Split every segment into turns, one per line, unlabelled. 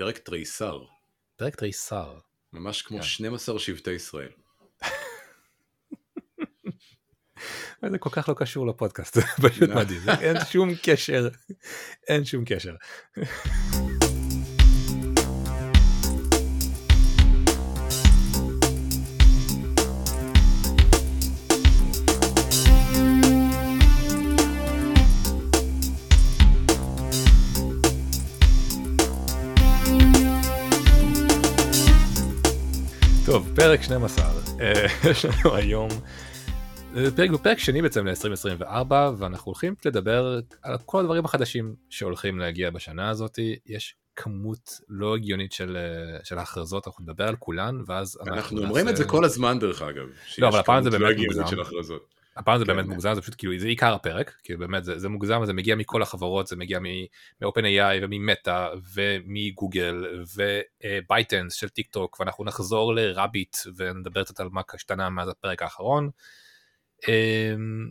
פרק תריסר.
פרק תריסר.
ממש כמו כן. 12 שבטי ישראל.
זה כל כך לא קשור לפודקאסט, זה פשוט מדהים, אין שום קשר, אין שום קשר. פרק 12, אה, יש לנו היום, פרק בפרק שני בעצם ל-2024 ואנחנו הולכים לדבר על כל הדברים החדשים שהולכים להגיע בשנה הזאת, יש כמות לא הגיונית של, אה, של הכרזות, אנחנו נדבר על כולן ואז
אנחנו, אנחנו אומרים נעשה... את זה כל הזמן דרך אגב,
לא אבל הפעם זה לא באמת מוגזם, הפעם זה כן. באמת מוגזם, זה פשוט כאילו, זה עיקר הפרק, כאילו באמת זה, זה מוגזם, זה מגיע מכל החברות, זה מגיע מ-open.ai וממטא ומגוגל ו ByteDance של טיק טוק, ואנחנו נחזור ל Rabbit ונדבר קצת על מה השתנה מאז הפרק האחרון. אמ,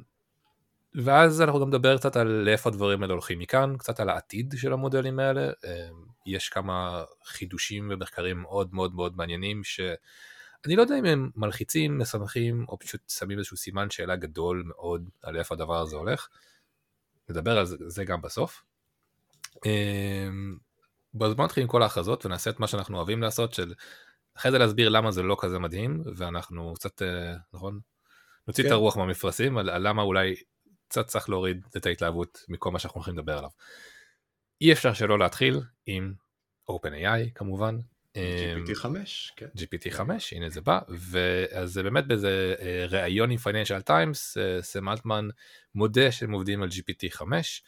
ואז אנחנו גם נדבר קצת על לאיפה הדברים האלה הולכים מכאן, קצת על העתיד של המודלים האלה. אמ, יש כמה חידושים ומחקרים מאוד מאוד מאוד מעניינים ש... אני לא יודע אם הם מלחיצים, משמחים, או פשוט שמים איזשהו סימן שאלה גדול מאוד על איפה הדבר הזה הולך. נדבר על זה, גם בסוף. אמ, בוא נתחיל עם כל ההכרזות ונעשה את מה שאנחנו אוהבים לעשות, של אחרי זה להסביר למה זה לא כזה מדהים, ואנחנו קצת, אה, נכון? נוציא כן. את הרוח מהמפרשים על, על למה אולי קצת צריך להוריד את ההתלהבות מכל מה שאנחנו הולכים לדבר עליו. אי אפשר שלא להתחיל עם OpenAI כמובן,
GPT 5, כן.
GPT 5, הנה זה בא, ואז זה באמת באיזה אה, ראיון עם פייננשל טיימס, אה, סם אלטמן מודה שהם עובדים על GPT 5.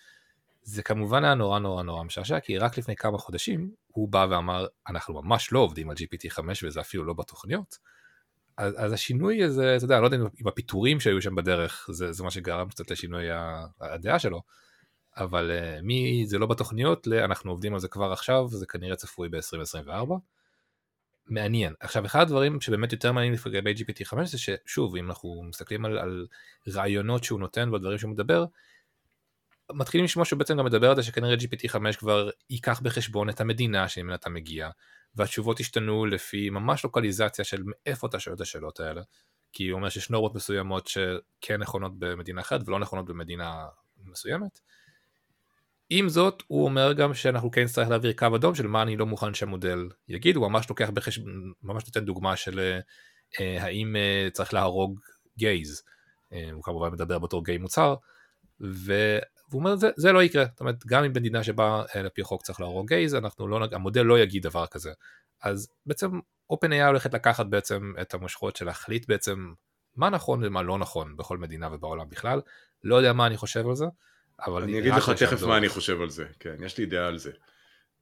זה כמובן היה נורא נורא נורא משעשע, כי רק לפני כמה חודשים הוא בא ואמר, אנחנו ממש לא עובדים על GPT 5 וזה אפילו לא בתוכניות. אז, אז השינוי הזה, אתה יודע, אני לא יודע אם הפיטורים שהיו שם בדרך, זה, זה מה שגרם קצת לשינוי הדעה שלו, אבל uh, מי זה לא בתוכניות, אנחנו עובדים על זה כבר עכשיו, זה כנראה צפוי ב-2024. מעניין. עכשיו אחד הדברים שבאמת יותר מעניינים לגבי GPT-5 זה ששוב אם אנחנו מסתכלים על, על רעיונות שהוא נותן והדברים שהוא מדבר, מתחילים לשמוע שהוא בעצם גם מדבר על זה שכנראה GPT-5 כבר ייקח בחשבון את המדינה שממנה אתה מגיע, והתשובות ישתנו לפי ממש לוקליזציה של מאיפה אתה שואל את השאלות האלה. כי הוא אומר שיש נורמות מסוימות שכן נכונות במדינה אחרת ולא נכונות במדינה מסוימת. עם זאת, הוא אומר גם שאנחנו כן נצטרך להעביר קו אדום של מה אני לא מוכן שהמודל יגיד, הוא ממש לוקח בחשבון, ממש נותן דוגמה של אה, האם אה, צריך להרוג גייז, אה, הוא כמובן מדבר בתור גיי מוצר, ו... והוא אומר זה, זה לא יקרה, זאת אומרת גם אם במדינה שבה אה, לפי חוק צריך להרוג גייז, אנחנו לא, המודל לא יגיד דבר כזה. אז בעצם OpenAI הולכת לקחת בעצם את המושכות של להחליט בעצם מה נכון ומה לא נכון בכל מדינה ובעולם בכלל, לא יודע מה אני חושב על זה.
אבל אני אגיד לך תכף מה אני חושב על זה, כן, יש לי דעה על זה,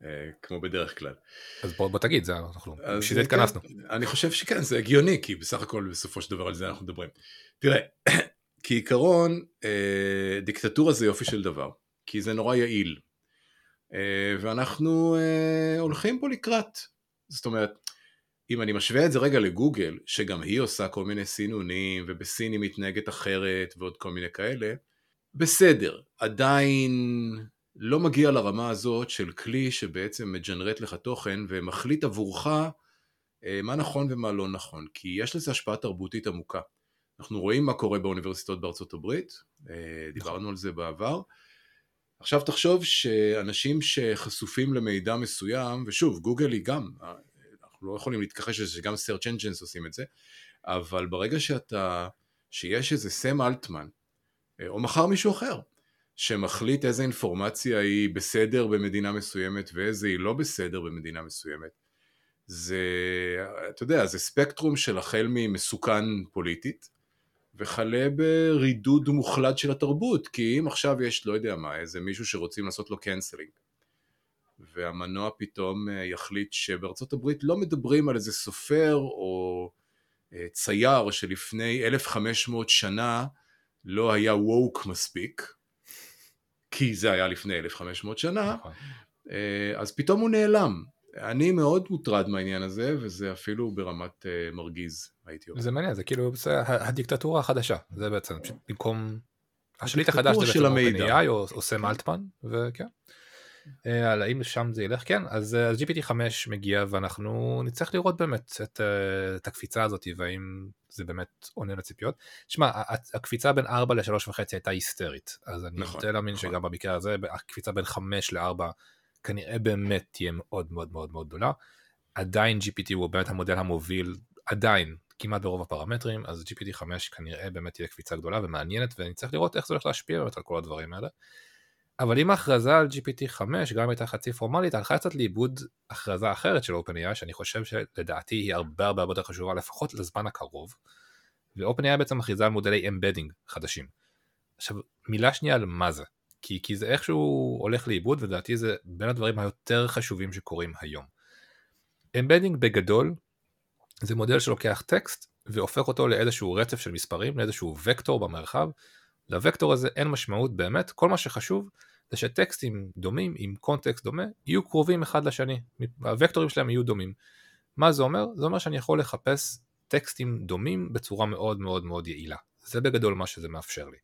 אה, כמו בדרך כלל.
אז בוא, בוא תגיד, זה אנחנו, בשביל זה התכנסנו.
כן, אני חושב שכן, זה הגיוני, כי בסך הכל בסופו של דבר על זה אנחנו מדברים. תראה, כעיקרון, אה, דיקטטורה זה יופי של דבר, כי זה נורא יעיל. אה, ואנחנו הולכים פה לקראת. זאת אומרת, אם אני משווה את זה רגע לגוגל, שגם היא עושה כל מיני סינונים, ובסין היא מתנהגת אחרת, ועוד כל מיני כאלה, בסדר, עדיין לא מגיע לרמה הזאת של כלי שבעצם מג'נרט לך תוכן ומחליט עבורך אה, מה נכון ומה לא נכון, כי יש לזה השפעה תרבותית עמוקה. אנחנו רואים מה קורה באוניברסיטאות בארצות הברית, אה, דיברנו על זה בעבר. עכשיו תחשוב שאנשים שחשופים למידע מסוים, ושוב, גוגל היא גם, אה, אנחנו לא יכולים להתכחש לזה שגם search engines עושים את זה, אבל ברגע שאתה, שיש איזה סם אלטמן, או מחר מישהו אחר, שמחליט איזה אינפורמציה היא בסדר במדינה מסוימת ואיזה היא לא בסדר במדינה מסוימת. זה, אתה יודע, זה ספקטרום של החל ממסוכן פוליטית, וכלה ברידוד מוחלט של התרבות, כי אם עכשיו יש, לא יודע מה, איזה מישהו שרוצים לעשות לו קנסלינג, והמנוע פתאום אה, יחליט שבארצות הברית לא מדברים על איזה סופר או אה, צייר שלפני 1500 שנה לא היה ווק מספיק, כי זה היה לפני 1500 שנה, נכון. אה, אז פתאום הוא נעלם. אני מאוד מוטרד מהעניין הזה, וזה אפילו ברמת uh, מרגיז, הייתי אומר.
זה מעניין, זה כאילו, זה הדיקטטורה החדשה, זה בעצם, פשוט במקום, השליט החדש זה בעצם OpenAI או, או סם אלטמן, וכן. אה, על האם לשם זה ילך כן אז, אז GPT 5 מגיע ואנחנו נצטרך לראות באמת את, את הקפיצה הזאת והאם זה באמת עונה לציפיות. שמע הקפיצה בין 4 ל-3 וחצי הייתה היסטרית אז אני נכון, רוצה להאמין נכון. שגם במקרה הזה הקפיצה בין 5 ל-4 כנראה באמת תהיה מאוד מאוד מאוד מאוד גדולה. עדיין GPT הוא באמת המודל המוביל עדיין כמעט ברוב הפרמטרים אז GPT 5 כנראה באמת תהיה קפיצה גדולה ומעניינת ואני צריך לראות איך זה הולך להשפיע באמת על כל הדברים האלה. אבל אם ההכרזה על GPT 5 גם הייתה חצי פורמלית הלכה קצת לאיבוד הכרזה אחרת של OpenAI שאני חושב שלדעתי היא הרבה הרבה יותר חשובה לפחות לזמן הקרוב. ו-OpenAI בעצם מכריזה על מודלי embedding חדשים. עכשיו מילה שנייה על מה זה כי, כי זה איכשהו הולך לאיבוד ולדעתי זה בין הדברים היותר חשובים שקורים היום. embedding בגדול זה מודל שלוקח טקסט והופך אותו לאיזשהו רצף של מספרים, לאיזשהו וקטור במרחב. לווקטור הזה אין משמעות באמת, כל מה שחשוב זה שטקסטים דומים עם קונטקסט דומה יהיו קרובים אחד לשני, הוקטורים שלהם יהיו דומים. מה זה אומר? זה אומר שאני יכול לחפש טקסטים דומים בצורה מאוד מאוד מאוד יעילה. זה בגדול מה שזה מאפשר לי.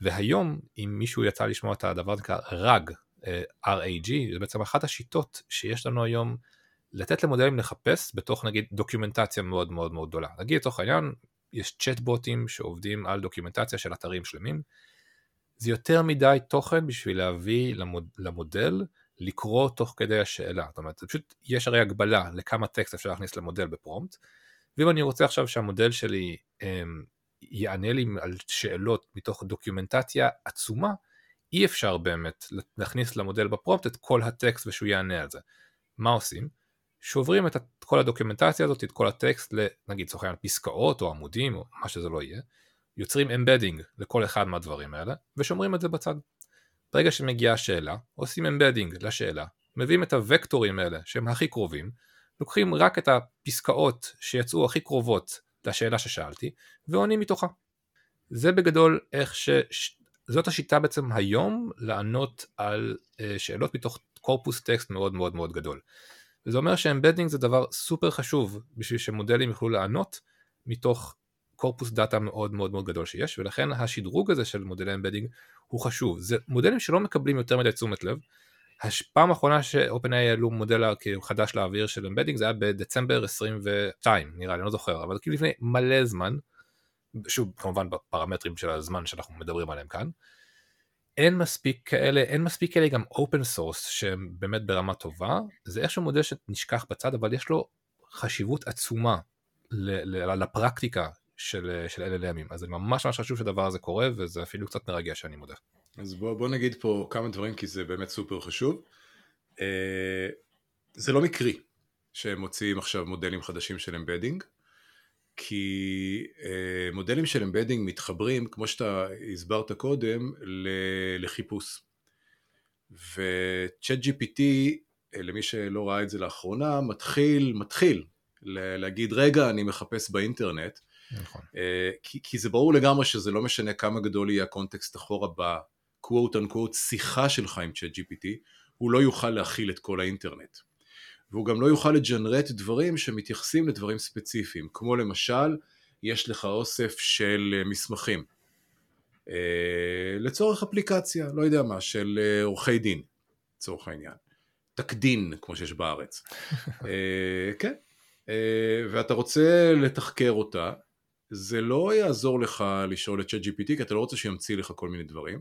והיום, אם מישהו יצא לשמוע את הדבר הזה נקרא RAG, אה, RAG, זה בעצם אחת השיטות שיש לנו היום לתת למודלים לחפש בתוך נגיד דוקימנטציה מאוד מאוד מאוד גדולה. נגיד לצורך העניין, יש צ'טבוטים שעובדים על דוקימנטציה של אתרים שלמים. זה יותר מדי תוכן בשביל להביא למוד, למודל לקרוא תוך כדי השאלה. זאת אומרת, פשוט, יש הרי הגבלה לכמה טקסט אפשר להכניס למודל בפרומפט, ואם אני רוצה עכשיו שהמודל שלי הם, יענה לי על שאלות מתוך דוקימנטציה עצומה, אי אפשר באמת להכניס למודל בפרומפט את כל הטקסט ושהוא יענה על זה. מה עושים? שוברים את כל הדוקומנטציה הזאת, את כל הטקסט לנגיד העניין פסקאות או עמודים או מה שזה לא יהיה, יוצרים embedding לכל אחד מהדברים האלה ושומרים את זה בצד. ברגע שמגיעה השאלה, עושים embedding לשאלה, מביאים את הוקטורים האלה שהם הכי קרובים, לוקחים רק את הפסקאות שיצאו הכי קרובות לשאלה ששאלתי ועונים מתוכה. זה בגדול איך ש... זאת השיטה בעצם היום לענות על אה, שאלות מתוך קורפוס טקסט מאוד מאוד מאוד גדול. וזה אומר ש embedding זה דבר סופר חשוב בשביל שמודלים יוכלו לענות מתוך קורפוס data מאוד מאוד מאוד גדול שיש ולכן השדרוג הזה של מודלי embedding הוא חשוב. זה מודלים שלא מקבלים יותר מדי תשומת לב. הפעם האחרונה ש-OpenAI העלו מודל חדש לאוויר של embedding זה היה בדצמבר 22 נראה לי, אני לא זוכר, אבל כאילו לפני מלא זמן, שוב כמובן בפרמטרים של הזמן שאנחנו מדברים עליהם כאן, אין מספיק כאלה, אין מספיק כאלה גם open source שהם באמת ברמה טובה, זה איכשהו מודל שנשכח בצד, אבל יש לו חשיבות עצומה לפרקטיקה של, של LLM ים, אז זה ממש ממש חשוב שהדבר הזה קורה, וזה אפילו קצת מרגש, אני מודה.
אז בוא, בוא נגיד פה כמה דברים, כי זה באמת סופר חשוב. אה, זה לא מקרי שהם מוציאים עכשיו מודלים חדשים של embedding. כי אה, מודלים של embedding מתחברים, כמו שאתה הסברת קודם, לחיפוש. ו-ChatGPT, אה, למי שלא ראה את זה לאחרונה, מתחיל, מתחיל להגיד, רגע, אני מחפש באינטרנט. נכון. אה, כי, כי זה ברור לגמרי שזה לא משנה כמה גדול יהיה הקונטקסט אחורה בקוואט אנקוואט שיחה שלך עם צ'אט GPT, הוא לא יוכל להכיל את כל האינטרנט. והוא גם לא יוכל לג'נרט דברים שמתייחסים לדברים ספציפיים, כמו למשל, יש לך אוסף של אה, מסמכים. אה, לצורך אפליקציה, לא יודע מה, של אה, עורכי דין, לצורך העניין. תקדין, כמו שיש בארץ. כן. ואתה רוצה לתחקר אותה, זה לא יעזור לך לשאול את ChatGPT, כי אתה לא רוצה שימציא לך כל מיני דברים,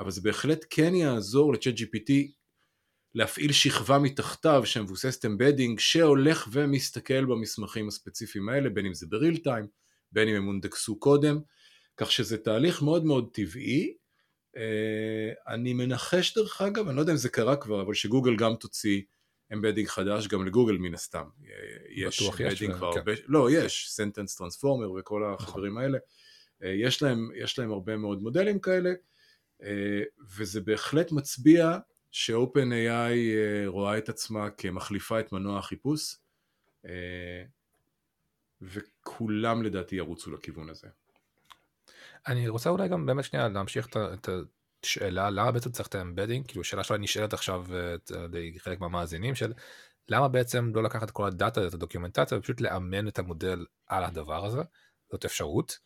אבל זה בהחלט כן יעזור ל-ChatGPT להפעיל שכבה מתחתיו שמבוססת אמבדינג שהולך ומסתכל במסמכים הספציפיים האלה בין אם זה בריל טיים בין אם הם הונדקסו קודם. כך שזה תהליך מאוד מאוד טבעי. אה, אני מנחש דרך אגב אני לא יודע אם זה קרה כבר אבל שגוגל גם תוציא embedding חדש גם לגוגל מן הסתם אה, יש embedding כבר כן. הרבה לא יש sentence transformer וכל נכון. החברים האלה אה, יש להם, יש להם הרבה מאוד מודלים כאלה וזה בהחלט מצביע ש-OpenAI אה, רואה את עצמה כמחליפה את מנוע החיפוש, אה, וכולם לדעתי ירוצו לכיוון הזה.
אני רוצה אולי גם באמת שנייה להמשיך את השאלה למה בעצם צריך את ה embedding, כאילו שאלה שלא נשאלת עכשיו אה, על ידי חלק מהמאזינים של למה בעצם לא לקחת כל ה data, את הדוקימנטציה ופשוט לאמן את המודל על הדבר הזה, זאת אפשרות.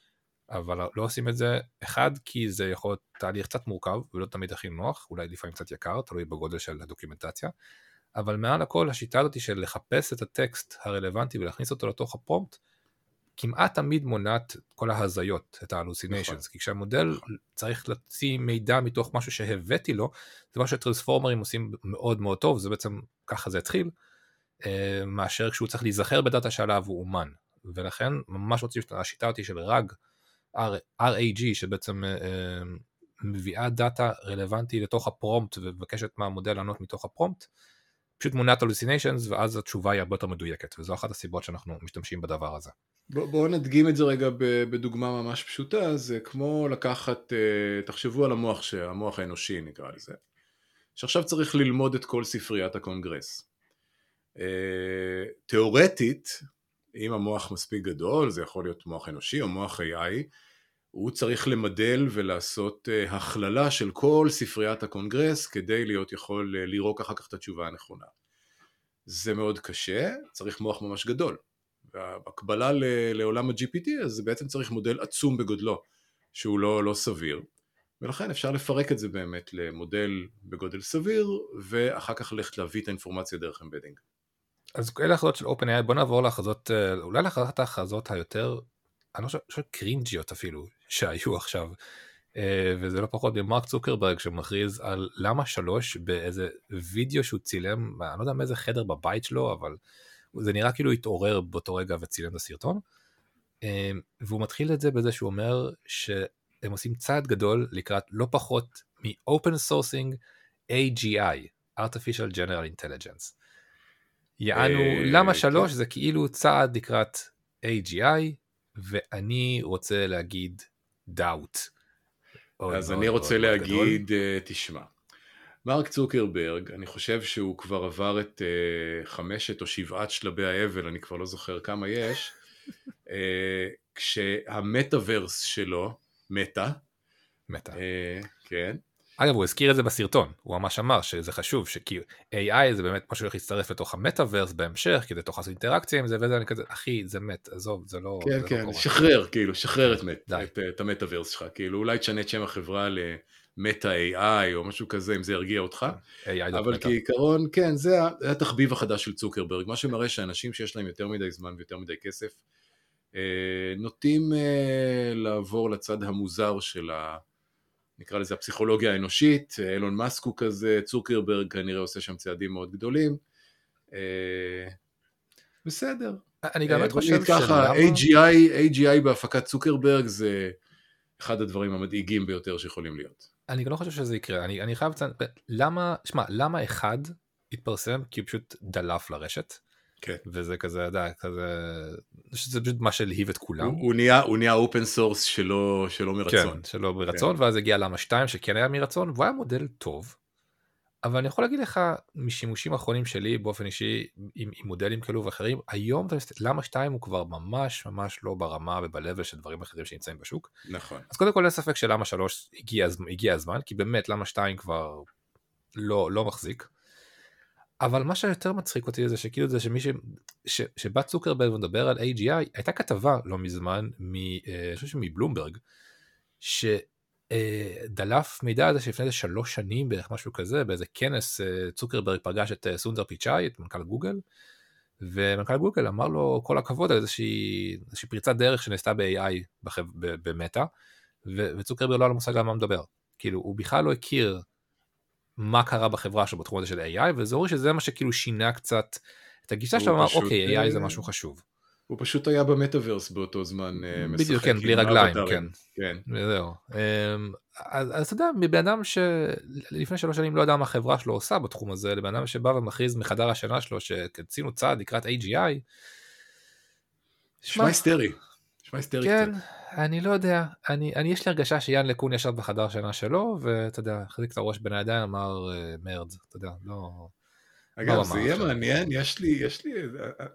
אבל לא עושים את זה, אחד, כי זה יכול להיות תהליך קצת מורכב ולא תמיד הכי נוח, אולי לפעמים קצת יקר, תלוי בגודל של הדוקומנטציה, אבל מעל הכל השיטה הזאת של לחפש את הטקסט הרלוונטי ולהכניס אותו לתוך ה prompt, כמעט תמיד מונעת כל ההזיות, את ה-hallucinations, נכון. כי כשהמודל נכון. צריך להוציא מידע מתוך משהו שהבאתי לו, זה משהו ש transformer ים עושים מאוד מאוד טוב, זה בעצם, ככה זה התחיל, אה, מאשר כשהוא צריך להיזכר ב data שעליו הוא אומן, ולכן ממש רוצים את השיטה אותי של RAG, RAG, שבעצם אה, אה, מביאה data רלוונטי לתוך ה prompt ומבקשת מהמודל לענות מתוך ה prompt, פשוט מונעת hallucinations ואז התשובה היא הרבה יותר מדויקת וזו אחת הסיבות שאנחנו משתמשים בדבר הזה.
בואו בוא נדגים את זה רגע בדוגמה ממש פשוטה, זה כמו לקחת, אה, תחשבו על המוח, המוח האנושי נקרא לזה, שעכשיו צריך ללמוד את כל ספריית הקונגרס. אה, תיאורטית, אם המוח מספיק גדול, זה יכול להיות מוח אנושי או מוח AI, הוא צריך למדל ולעשות אה, הכללה של כל ספריית הקונגרס כדי להיות יכול לירוק אחר כך את התשובה הנכונה. זה מאוד קשה, צריך מוח ממש גדול. וההקבלה לעולם ה-GPT אז זה בעצם צריך מודל עצום בגודלו שהוא לא, לא סביר ולכן אפשר לפרק את זה באמת למודל בגודל סביר ואחר כך ללכת להביא את האינפורמציה דרך embedding.
אז אלה הכרזות של OpenAI בוא נעבור להכרזות אה, אולי לאחת ההכרזות היותר אני לא חושב cringe יות אפילו שהיו עכשיו אה, וזה לא פחות ממרק צוקרברג שמכריז על למה שלוש באיזה וידאו שהוא צילם אני לא יודע מאיזה חדר בבית שלו אבל זה נראה כאילו התעורר באותו רגע וצילם את הסרטון. אמ, והוא מתחיל את זה בזה שהוא אומר שהם עושים צעד גדול לקראת לא פחות מ-open sourcing AGI, artificial general intelligence. יענו, אה, למה כן. שלוש זה כאילו צעד לקראת AGI, ואני רוצה להגיד doubt.
אז אני רוצה להגיד, אה, תשמע, מרק צוקרברג, אני חושב שהוא כבר עבר את uh, חמשת או שבעת שלבי האבל, אני כבר לא זוכר כמה יש, uh, כשהמטאוורס שלו, מטא,
מטא, uh,
כן.
אגב, הוא הזכיר את זה בסרטון, הוא ממש אמר שזה חשוב, שכי AI זה באמת משהו שהולך להצטרף לתוך המטאוורס בהמשך, כדי תוך לעשות אינטראקציה עם זה, וזה אני כזה, אחי, זה מת, עזוב, זה לא...
כן,
זה
כן, לא שחרר, כאילו, שחרר את, מת, את, את המטאוורס שלך, כאילו, אולי תשנה את שם החברה ל... מטה AI או משהו כזה, אם זה ירגיע אותך. אבל כעיקרון, כן, זה התחביב החדש של צוקרברג, מה שמראה שאנשים שיש להם יותר מדי זמן ויותר מדי כסף, אה, נוטים אה, לעבור לצד המוזר של ה... נקרא לזה הפסיכולוגיה האנושית, אילון מאסק הוא כזה, צוקרברג כנראה עושה שם צעדים מאוד גדולים. אה, בסדר.
אני גם באמת חושב
שלמה... AGI, AGI בהפקת צוקרברג זה אחד הדברים המדאיגים ביותר שיכולים להיות.
אני גם לא חושב שזה יקרה, אני, אני חייב לציין, למה, שמע, למה אחד התפרסם? כי הוא פשוט דלף לרשת.
כן.
וזה כזה, אתה יודע, כזה, זה פשוט מה שהלהיב את כולם.
הוא, הוא נהיה, הוא נהיה open source שלא, שלא מרצון.
כן, שלא מרצון, כן. ואז הגיע למה 2 שכן היה מרצון, והוא היה מודל טוב. אבל אני יכול להגיד לך משימושים אחרונים שלי באופן אישי עם, עם מודלים כאלו ואחרים היום למה 2 הוא כבר ממש ממש לא ברמה ובלבל של דברים אחרים שנמצאים בשוק.
נכון.
אז קודם כל אין ספק שלמה 3 הגיע, הגיע הזמן כי באמת למה 2 כבר לא, לא מחזיק. אבל מה שיותר מצחיק אותי זה שכאילו זה שמי ש... ש... שבא צוקרברג ומדבר על AGI הייתה כתבה לא מזמן מ... אה, אני חושב שמבלומברג. ש... אה, דלף מידע על זה שלפני איזה שלוש שנים בערך משהו כזה באיזה כנס אה, צוקרברג פגש את אה, סונדר פיצ'אי את מנכ"ל גוגל ומנכ"ל גוגל אמר לו כל הכבוד על איזושהי, איזושהי פריצת דרך שנעשתה ב-AI בחב, במטא וצוקרברג לא היה לו מושג על מה מדבר כאילו הוא בכלל לא הכיר מה קרה בחברה שלו בתחום הזה של AI וזה אומר שזה מה שכאילו שינה קצת את הגישה שלו אמר אוקיי AI זה משהו חשוב.
הוא פשוט היה במטאוורס באותו זמן
אה, משחק. בדיוק, כן, בלי רגליים, כן. כן. וזהו. אמ, אז, אז אתה יודע, מבן אדם שלפני שלוש שנים לא ידע מה החברה שלו עושה בתחום הזה, לבן אדם שבא ומכריז מחדר השינה שלו שעשינו צעד לקראת AGI.
נשמע היסטרי. נשמע היסטרי
כן, קצת. אני לא יודע, אני, אני יש לי הרגשה שיאן לקון ישב בחדר השינה שלו, ואתה יודע, החזיק את הראש בין הידיים, אמר אה, מרד, אתה יודע, לא...
אגב, לא זה יהיה מעניין, יש לי, יש לי... אה,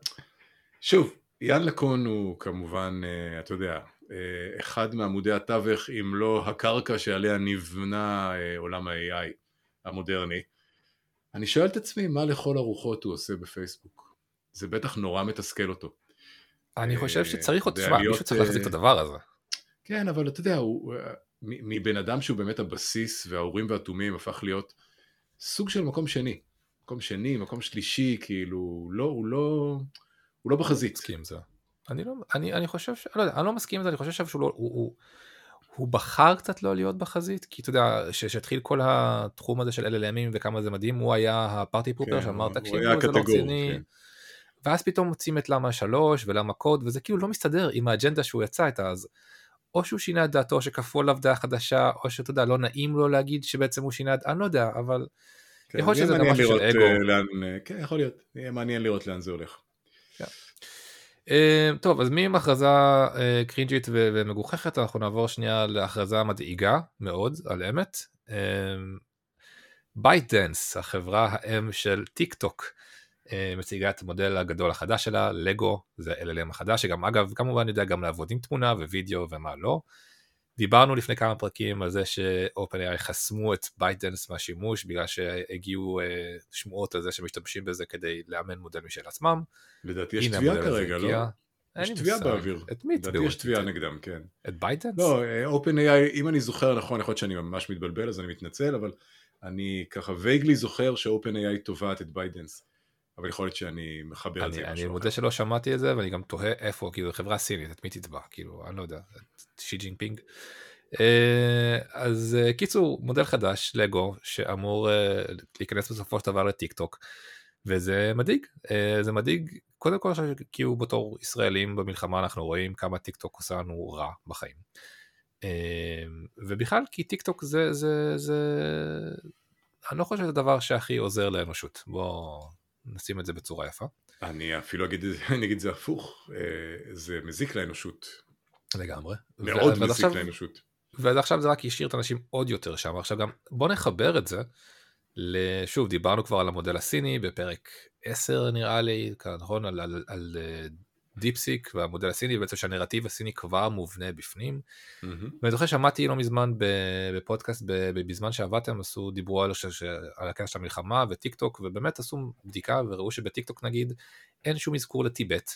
שוב, יאן לקון הוא כמובן, אה, אתה יודע, אה, אחד מעמודי התווך, אם לא הקרקע שעליה נבנה אה, עולם ה-AI המודרני. אני שואל את עצמי, מה לכל הרוחות הוא עושה בפייסבוק? זה בטח נורא מתסכל אותו.
אני חושב שצריך עוד, תשמע, מישהו צריך להחזיק את הדבר הזה.
כן, אבל אתה יודע, הוא, מבן אדם שהוא באמת הבסיס והאורים והתומים הפך להיות סוג של מקום שני. מקום שני, מקום שלישי, כאילו, לא, הוא לא, הוא לא בחזית.
מסכים עם זה. אני לא, אני, אני חושב, ש... לא יודע, אני לא מסכים עם זה, אני חושב שהוא לא, הוא, הוא, הוא בחר קצת לא להיות בחזית, כי אתה יודע, כשהתחיל כל התחום הזה של LLMים וכמה זה מדהים, הוא היה הפארטי פופר כן, שאמר, תקשיבו, זה לא רציני. כן. ואז פתאום מוצאים את למה שלוש ולמה קוד, וזה כאילו לא מסתדר עם האג'נדה שהוא יצא איתה, אז או שהוא שינה את דעתו, שכפו עליו דעה חדשה, או שאתה יודע, לא נעים לו להגיד שבעצם הוא שינה את, אני לא יודע, אבל כן, יכול להיות שזה גם משהו של אגו.
אה, לאן, אה, כן, יכול להיות, יהיה מעניין לראות לאן זה הולך. כן.
Uh, טוב, אז מהכרזה uh, קרינג'ית ומגוחכת, אנחנו נעבור שנייה להכרזה מדאיגה מאוד, על אמת. ByteDance, uh, החברה האם של טיק טוק, מציגה את המודל הגדול החדש שלה, לגו, זה LLM החדש, שגם אגב, כמובן יודע גם לעבוד עם תמונה ווידאו ומה לא. דיברנו לפני כמה פרקים על זה ש-OpenAI חסמו את ByteDance מהשימוש בגלל שהגיעו uh, שמועות על זה שמשתמשים בזה כדי לאמן מודל משל עצמם.
לדעתי יש תביעה כרגע, לא? יש תביעה באוויר.
את מי
לדעתי יש תביעה נגדם, כן.
את ByteDance?
לא, אה, OpenAI, אם אני זוכר נכון, יכול להיות שאני ממש מתבלבל אז אני מתנצל, אבל אני ככה vaguely זוכר ש-OpenAI תובעת את ByteDance. אבל יכול להיות שאני מחבר את זה.
אני מודה שלא שמעתי את זה ואני גם תוהה איפה, כאילו חברה סינית, את מי תתבע, כאילו, אני לא יודע, שי ג'ינפינג. אה, אז אה, קיצור, מודל חדש, לגו, שאמור אה, להיכנס בסופו של דבר לטיק טוק, וזה מדאיג, זה מדאיג, קודם כל כי הוא בתור ישראלים במלחמה אנחנו רואים כמה טיק טוק עושה לנו רע בחיים. ובכלל כי טיק טוק זה, זה, זה, אני לא חושב שזה הדבר שהכי עוזר לאנושות, בוא נשים את זה בצורה יפה.
אני אפילו אגיד, אני אגיד זה הפוך, אה, זה מזיק לאנושות.
לגמרי.
מאוד מזיק עכשיו, לאנושות.
ועכשיו זה רק השאיר את האנשים עוד יותר שם. עכשיו גם בוא נחבר את זה, שוב דיברנו כבר על המודל הסיני בפרק 10 נראה לי, נכון? על, על, על אה, דיפסיק והמודל הסיני, בעצם שהנרטיב הסיני כבר מובנה בפנים. Mm-hmm. ואני זוכר שמעתי לא מזמן בפודקאסט, בזמן שעבדתם, עשו, דיברו על, על הקטע של המלחמה וטיק טוק, ובאמת עשו בדיקה וראו שבטיק טוק נגיד, אין שום אזכור לטיבט,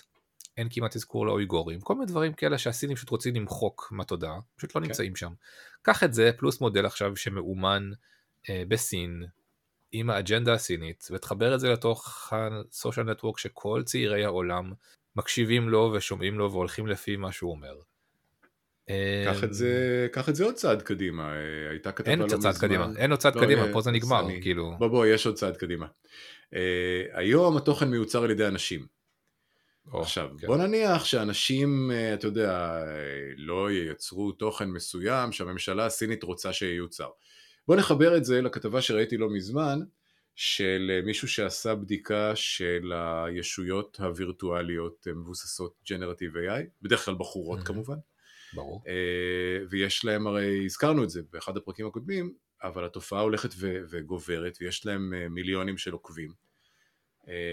אין כמעט אזכור לאויגורים, כל מיני דברים כאלה שהסינים פשוט רוצים למחוק מהתודעה, פשוט לא okay. כן. נמצאים שם. קח את זה, פלוס מודל עכשיו שמאומן אה, בסין, עם האג'נדה הסינית, ותחבר את זה לתוך ה social network שכל צעירי העולם מקשיבים לו ושומעים לו והולכים לפי מה שהוא אומר.
קח את זה, קח את זה עוד צעד קדימה, אה, הייתה כתבה
לא מזמן. אין עוד צעד קדימה, אין עוד צעד לא, קדימה, פה זה נגמר, סני. כאילו.
בוא בוא, יש עוד צעד קדימה. Uh, היום התוכן מיוצר על ידי אנשים. או, עכשיו, כן. בוא נניח שאנשים, אתה יודע, לא ייצרו תוכן מסוים שהממשלה הסינית רוצה שייוצר. בוא נחבר את זה לכתבה שראיתי לא מזמן, של אה, מישהו שעשה בדיקה של הישויות הווירטואליות מבוססות ג'נרטיב AI, בדרך כלל בחורות mm-hmm. כמובן.
ברור.
Uh, ויש להם הרי, הזכרנו את זה באחד הפרקים הקודמים, אבל התופעה הולכת ו- וגוברת, ויש להם מיליונים של עוקבים,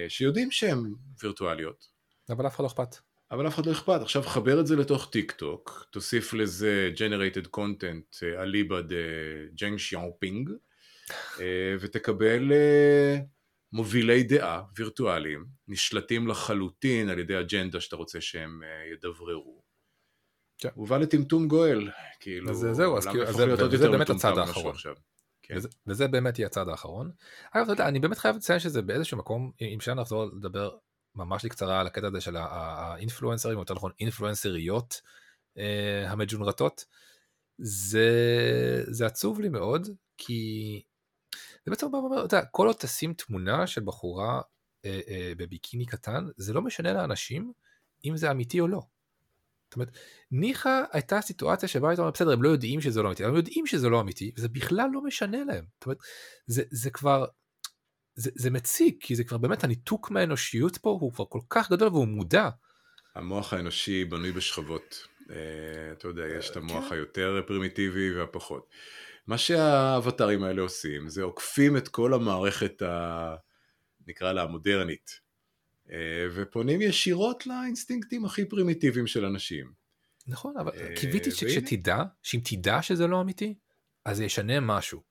שיודעים שהם וירטואליות.
אבל אף אחד לא אכפת.
אבל אף אחד לא אכפת. עכשיו חבר את זה לתוך טיק טוק, תוסיף לזה Generated Content, אליבא דה דנג שיאופינג, אה, ותקבל אה, מובילי דעה וירטואליים, נשלטים לחלוטין על ידי אג'נדה שאתה רוצה שהם אה, ידבררו. כן. ובא לטמטום גואל, כאילו,
אז זהו, אז כאילו, זה, וזה באמת הצעד האחרון. כן. וזה, וזה באמת יהיה הצעד האחרון. אגב, אתה יודע, אני באמת חייב לציין שזה באיזשהו מקום, אם אפשר לחזור לדבר ממש לקצרה על הקטע הזה של האינפלואנסרים, או יותר נכון אינפלואנסריות המג'ונרטות, זה, זה עצוב לי מאוד, כי זה בעצם בא ואומר, אתה יודע, כל עוד תשים תמונה של בחורה אה, אה, בביקיני קטן, זה לא משנה לאנשים אם זה אמיתי או לא. זאת אומרת, ניחא הייתה סיטואציה שבה היית אומר, בסדר, הם לא יודעים שזה לא אמיתי, הם יודעים שזה לא אמיתי, וזה בכלל לא משנה להם. זאת אומרת, זה, זה כבר, זה, זה מציג, כי זה כבר באמת, הניתוק מהאנושיות פה הוא כבר כל כך גדול והוא מודע.
המוח האנושי בנוי בשכבות. Uh, אתה יודע, יש את המוח כן. היותר פרימיטיבי והפחות. מה שהאבטרים האלה עושים זה עוקפים את כל המערכת ה... נקרא לה המודרנית אה, ופונים ישירות לאינסטינקטים הכי פרימיטיביים של אנשים.
נכון, אבל אה, קיוויתי שכשתדע, שאם תדע שזה לא אמיתי, אז זה ישנה משהו.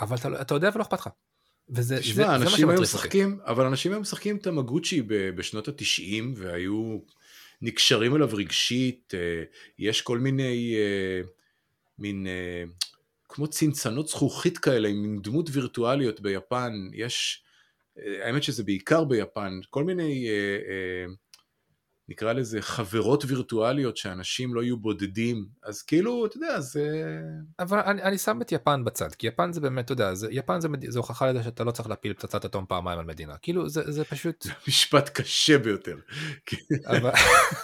אבל אתה, לא, אתה יודע ולא אכפת לך.
וזה תשמע, זה, אנשים זה היו משחקים, אבל אנשים היו משחקים את המגוצ'י בשנות התשעים והיו נקשרים אליו רגשית, יש כל מיני, מין, כמו צנצנות זכוכית כאלה, עם דמות וירטואליות ביפן, יש, האמת שזה בעיקר ביפן, כל מיני נקרא לזה חברות וירטואליות שאנשים לא יהיו בודדים, אז כאילו, אתה יודע, זה...
אבל אני, אני שם את יפן בצד, כי יפן זה באמת, אתה יודע, זה, יפן זה, זה הוכחה לזה שאתה לא צריך להפיל פצצת אטום פעמיים על מדינה, כאילו זה, זה פשוט...
משפט קשה ביותר.
אבל,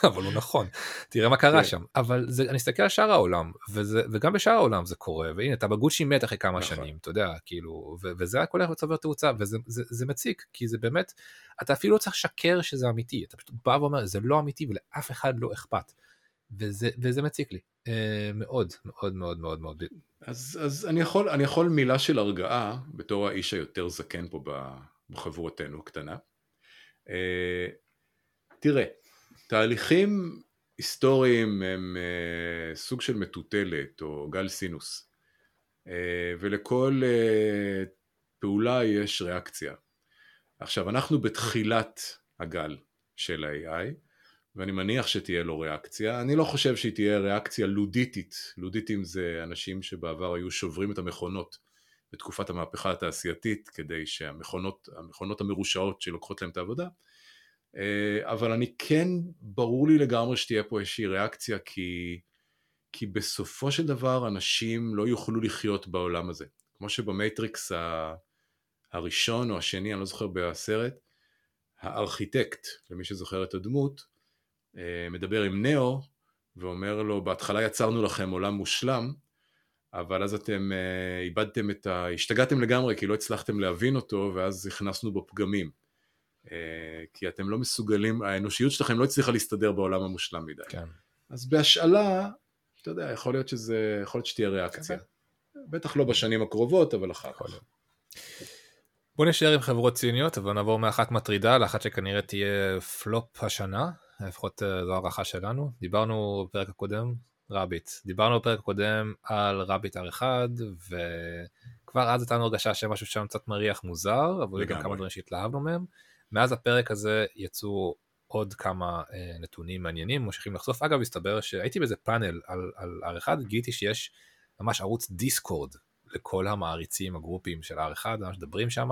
אבל הוא נכון, תראה מה קרה כן. שם, אבל זה, אני אסתכל על שאר העולם, וזה, וגם בשאר העולם זה קורה, והנה, אתה בגוצ'י מת אחרי כמה נכון. שנים, אתה יודע, כאילו, ו, וזה הכל הולך וצובר תאוצה, וזה זה, זה מציק, כי זה באמת, אתה אפילו לא צריך לשקר שזה אמיתי, אתה פשוט בא ואומר, זה לא אמיתי ולאף אחד לא אכפת. וזה, וזה מציק לי אה, מאוד מאוד מאוד מאוד מאוד.
אז, אז אני, יכול, אני יכול מילה של הרגעה בתור האיש היותר זקן פה בחבורתנו קטנה. אה, תראה, תהליכים היסטוריים הם אה, סוג של מטוטלת או גל סינוס, ולכל פעולה יש ריאקציה. עכשיו, אנחנו בתחילת הגל של ה-AI, ואני מניח שתהיה לו ריאקציה. אני לא חושב שהיא תהיה ריאקציה לודיטית. לודיטים זה אנשים שבעבר היו שוברים את המכונות בתקופת המהפכה התעשייתית, כדי שהמכונות המכונות המרושעות שלוקחות להם את העבודה. אה, אבל אני כן, ברור לי לגמרי שתהיה פה איזושהי ריאקציה, כי, כי בסופו של דבר אנשים לא יוכלו לחיות בעולם הזה. כמו שבמטריקס. הראשון או השני, אני לא זוכר בסרט, הארכיטקט, למי שזוכר את הדמות, מדבר עם נאו ואומר לו, בהתחלה יצרנו לכם עולם מושלם, אבל אז אתם uh, איבדתם את ה... השתגעתם לגמרי כי לא הצלחתם להבין אותו ואז הכנסנו בו פגמים. Uh, כי אתם לא מסוגלים, האנושיות שלכם לא הצליחה להסתדר בעולם המושלם מדי. כן. אז בהשאלה, אתה יודע, יכול להיות שזה, יכול להיות שתהיה ריאקציה. כן. בטח לא בשנים הקרובות, אבל אחר כך.
בוא נשאר עם חברות ציניות, ונעבור מאחת מטרידה לאחת שכנראה תהיה פלופ השנה, לפחות אה, זו הערכה שלנו. דיברנו בפרק הקודם, רביט. דיברנו בפרק הקודם על רביט R1, וכבר אז הייתה לנו הרגשה שמשהו שם קצת מריח מוזר, אבל גם כמה דברים שהתלהבנו מהם. מאז הפרק הזה יצאו עוד כמה אה, נתונים מעניינים, ממשיכים לחשוף. אגב, הסתבר שהייתי באיזה פאנל על, על R1, גיליתי שיש ממש ערוץ דיסקורד לכל המעריצים, הגרופים של R1, ממש מדברים שם,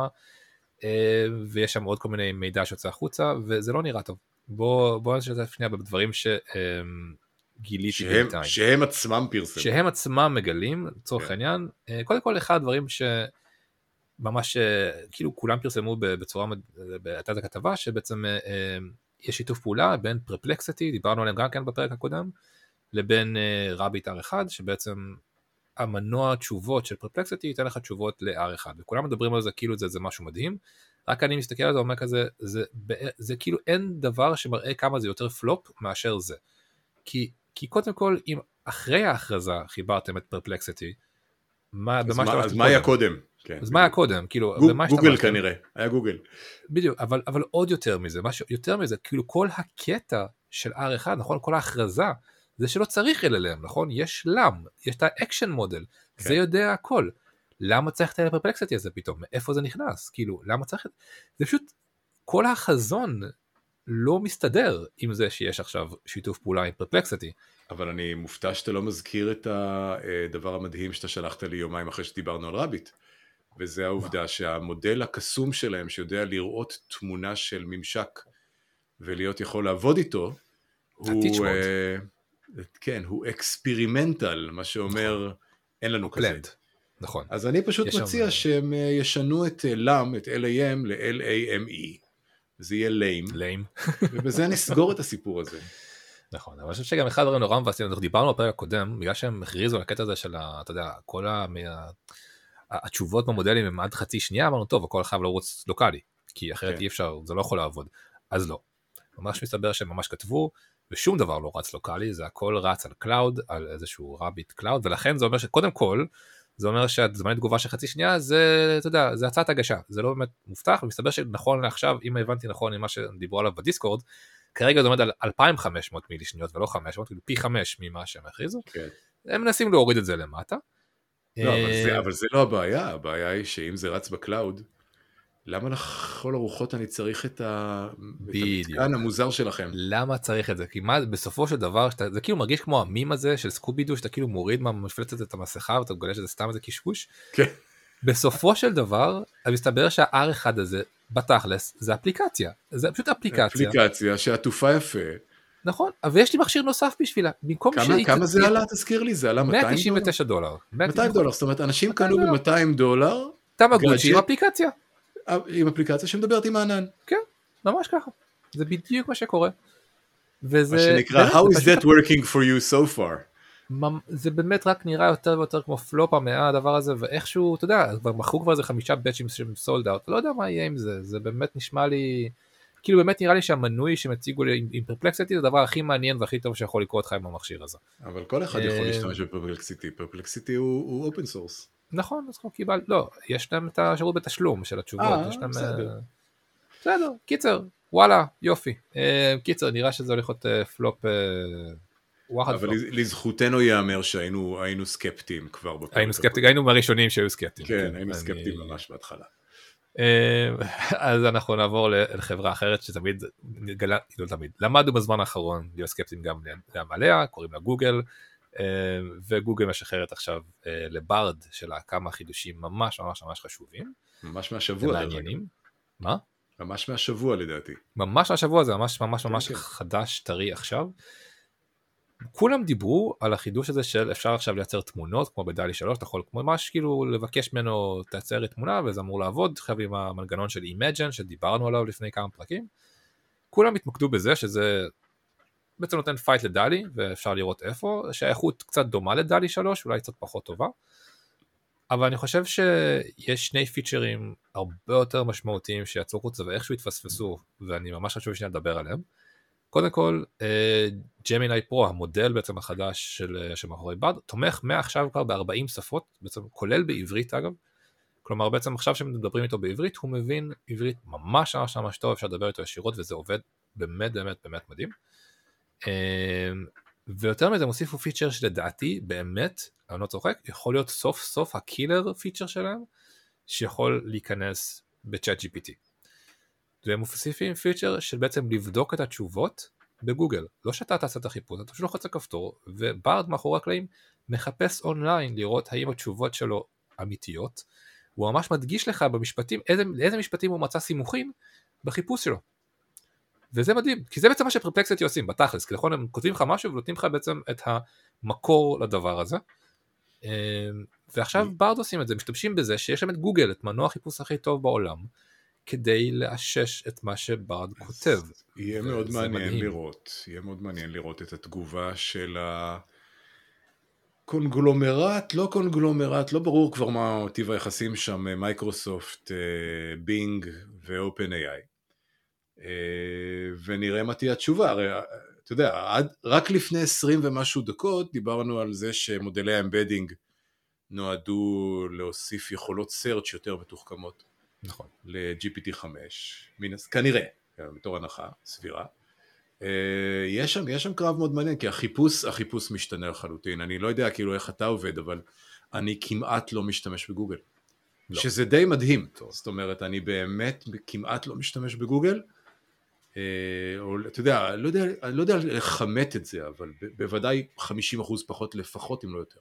אה, ויש שם עוד כל מיני מידע שיוצא החוצה, וזה לא נראה טוב. בוא, בוא נשתף שנייה בדברים שגיליתי
בינתיים. שהם עצמם פרסמו.
שהם עצמם מגלים, לצורך כן. העניין. אה, קודם כל, אחד הדברים שממש, אה, כאילו כולם פרסמו בצורה, הייתה את הכתבה, שבעצם יש שיתוף פעולה בין פרפלקסיטי, דיברנו עליהם גם כן בפרק הקודם, לבין רביט R1, שבעצם המנוע תשובות של פרפלקסיטי ייתן לך תשובות ל-R1 וכולם מדברים על זה כאילו זה, זה משהו מדהים רק אני מסתכל על זה ואומר כזה זה, זה, זה כאילו אין דבר שמראה כמה זה יותר פלופ מאשר זה כי, כי קודם כל אם אחרי ההכרזה חיברתם את פרפלקסיטי
מה, אז, מה, אז מה היה קודם?
כן. אז מה היה קודם? כאילו,
גוג, גוגל כנראה, היה גוגל.
בדיוק, אבל, אבל עוד יותר מזה, משהו, יותר מזה, כאילו כל הקטע של R1, נכון? כל ההכרזה זה שלא צריך LLM, נכון? יש לם, יש את ה action model, כן. זה יודע הכל. למה צריך את הפרפלקסיטי הזה פתאום? מאיפה זה נכנס? כאילו, למה צריך את זה? פשוט, כל החזון לא מסתדר עם זה שיש עכשיו שיתוף פעולה עם פרפלקסיטי.
אבל אני מופתע שאתה לא מזכיר את הדבר המדהים שאתה שלחת לי יומיים אחרי שדיברנו על רביט. וזה העובדה שהמודל הקסום שלהם שיודע לראות תמונה של ממשק ולהיות יכול לעבוד איתו, הוא... כן, הוא אקספרימנטל, מה שאומר נכון. אין לנו כזה.
נכון.
אז אני פשוט מציע שם... שהם אה, ישנו את LAM, אה, את LAM ל-LAME. זה יהיה ליים.
ליים.
ובזה נסגור את הסיפור הזה.
נכון, אבל אני חושב שגם אחד הדברים נורא מבאסים, אנחנו דיברנו בפרק הקודם, בגלל שהם הכריזו על הקטע הזה של, ה, אתה יודע, כל ה... התשובות במודלים הם עד חצי שנייה, אמרנו, טוב, הכל חייב לרוץ לוקאלי, כי אחרת כן. אי אפשר, זה לא יכול לעבוד. אז לא. ממש מסתבר שהם ממש כתבו, ושום דבר לא רץ לוקאלי, זה הכל רץ על cloud, על איזשהו רביט cloud, ולכן זה אומר שקודם כל, זה אומר שהזמני תגובה של חצי שנייה זה, אתה יודע, זה הצעת הגשה, זה לא באמת מובטח, ומסתבר שנכון לעכשיו, אם הבנתי נכון עם מה שדיברו עליו בדיסקורד, כרגע זה עומד על 2,500 מילי שניות ולא 500, כאילו פי 5 ממה שהם הכריזו, כן. הם מנסים להוריד את זה למטה.
לא, אבל זה, אבל זה לא הבעיה, הבעיה היא שאם זה רץ ב cloud, למה לכל הרוחות אני צריך את, ה... את
בדיוק.
המתקן המוזר שלכם?
למה צריך את זה? כי מה, בסופו של דבר, שאתה, זה כאילו מרגיש כמו המים הזה של סקובידו, שאתה כאילו מוריד מהמפלצת את המסכה ואתה מגלה שזה סתם איזה קשקוש.
כן.
בסופו של דבר, מסתבר שה-R1 הזה, בתכלס, זה אפליקציה. זה פשוט אפליקציה.
אפליקציה שעטופה יפה.
נכון, אבל יש לי מכשיר נוסף בשבילה. במקום
כמה,
שהיא...
כמה זה עלה? תזכיר לי, זה עלה 200 דולר?
199 דולר.
200 דולר, זאת אומרת, אנשים
200
קנו
דולר.
ב-200 דולר
תמגוצ'י עם
גאדג'ט.
אפליקציה.
עם אפליקציה שמדברת עם הענן.
כן, ממש ככה. זה בדיוק מה שקורה. וזה...
מה שנקרא,
באמת,
How is that working for you so far?
זה באמת רק נראה יותר ויותר כמו פלופ המאה הדבר הזה ואיכשהו אתה יודע כבר מכרו כבר איזה חמישה באצ'ים שהם sold out לא יודע מה יהיה עם זה זה באמת נשמע לי כאילו באמת נראה לי שהמנוי שהם הציגו לי עם- עם פרפלקסיטי זה הדבר הכי מעניין והכי טוב שיכול לקרות לך עם המכשיר הזה.
אבל כל אחד יכול
אה,
להשתמש בפרפלקסיטי, פרפלקסיטי הוא open source.
נכון אז כבר קיבל לא יש להם את השירות בתשלום של התשובות
אה,
יש להם
בסדר.
אה, בסדר קיצר וואלה יופי אה, קיצר נראה שזה הולך להיות פלופ
אבל לזכותנו ייאמר שהיינו היינו סקפטיים כבר בפרק
היינו. סקפטיים היינו מהראשונים שהיו סקפטיים
כן, היינו
אני-
סקפטיים ממש בהתחלה.
אז אנחנו נעבור לחברה אחרת שתמיד, לא תמיד, למדנו בזמן האחרון להיות סקפטיים גם, עליה, קוראים לה גוגל, וגוגל משחררת עכשיו אה, לברד שלה כמה חידושים ממש ממש ממש חשובים
ממש מהשבוע.
ומעניינים. מה?
ממש מהשבוע לדעתי.
ממש השבוע זה ממש ממש ממש
כן.
חדש טרי עכשיו. כולם דיברו על החידוש הזה של אפשר עכשיו לייצר תמונות כמו בדלי 3 אתה יכול ממש כאילו לבקש ממנו תייצר לי תמונה וזה אמור לעבוד עכשיו עם המנגנון של אימג'ן שדיברנו עליו לפני כמה פרקים. כולם התמקדו בזה שזה בעצם נותן fight לדלי ואפשר לראות איפה שהאיכות קצת דומה לדלי 3 אולי קצת פחות טובה. אבל אני חושב שיש שני פיצ'רים הרבה יותר משמעותיים שיצאו חוצה ואיכשהו התפספסו ואני ממש חשוב שניה לדבר עליהם. קודם כל ג'מיני פרו המודל בעצם החדש של, אה, שמאחורי ברד תומך מעכשיו כבר ב-40 שפות בעצם כולל בעברית אגב. כלומר בעצם עכשיו שמדברים איתו בעברית הוא מבין עברית ממש ממש ממש טוב אפשר לדבר איתו ישירות וזה עובד באמת באמת באמת מדהים. אה, ויותר מזה הם הוסיפו פיצ'ר שלדעתי באמת אני לא צוחק יכול להיות סוף סוף ה killer feature שלהם שיכול להיכנס בצ'אט GPT. והם מוסיפים פיצ'ר של בעצם לבדוק את התשובות בגוגל. לא שאתה תעשה את החיפוש, אתה פשוט לוחץ על כפתור, וברד מאחורי הקלעים מחפש אונליין לראות האם התשובות שלו אמיתיות. הוא ממש מדגיש לך במשפטים, איזה, איזה משפטים הוא מצא סימוכין בחיפוש שלו. וזה מדהים, כי זה בעצם מה שפרפלקסיטי עושים בתכלס, כי נכון הם כותבים לך משהו ונותנים לך בעצם את המקור לדבר הזה. אמ, ועכשיו ברד עושים את זה, משתמשים בזה שיש להם את גוגל, את מנוע החיפוש הכי טוב בעולם, כדי לאשש את מה שברד כותב.
יהיה מאוד מעניין
מדהים.
לראות, יהיה מאוד מעניין לראות את התגובה של הקונגלומרט, לא קונגלומרט, לא ברור כבר מה טיב היחסים שם, מייקרוסופט, אה, בינג ו-OpenAI. ונראה מה תהיה התשובה, הרי אה, אתה יודע, עד, רק לפני 20 ומשהו דקות דיברנו על זה שמודלי ה embedding נועדו להוסיף יכולות search יותר מתוחכמות.
נכון.
ל-GPT 5, מן, הס- כנראה, בתור הנחה סבירה. אה, יש שם, יש שם קרב מאוד מעניין, כי החיפוש, החיפוש משתנה לחלוטין. אני לא יודע כאילו איך אתה עובד, אבל אני כמעט לא משתמש בגוגל.
לא.
שזה די מדהים.
טוב.
זאת אומרת, אני באמת כמעט לא משתמש בגוגל. אה, או אתה יודע, לא יודע, אני לא יודע לכמת את זה, אבל בוודאי 50% פחות לפחות, אם לא יותר.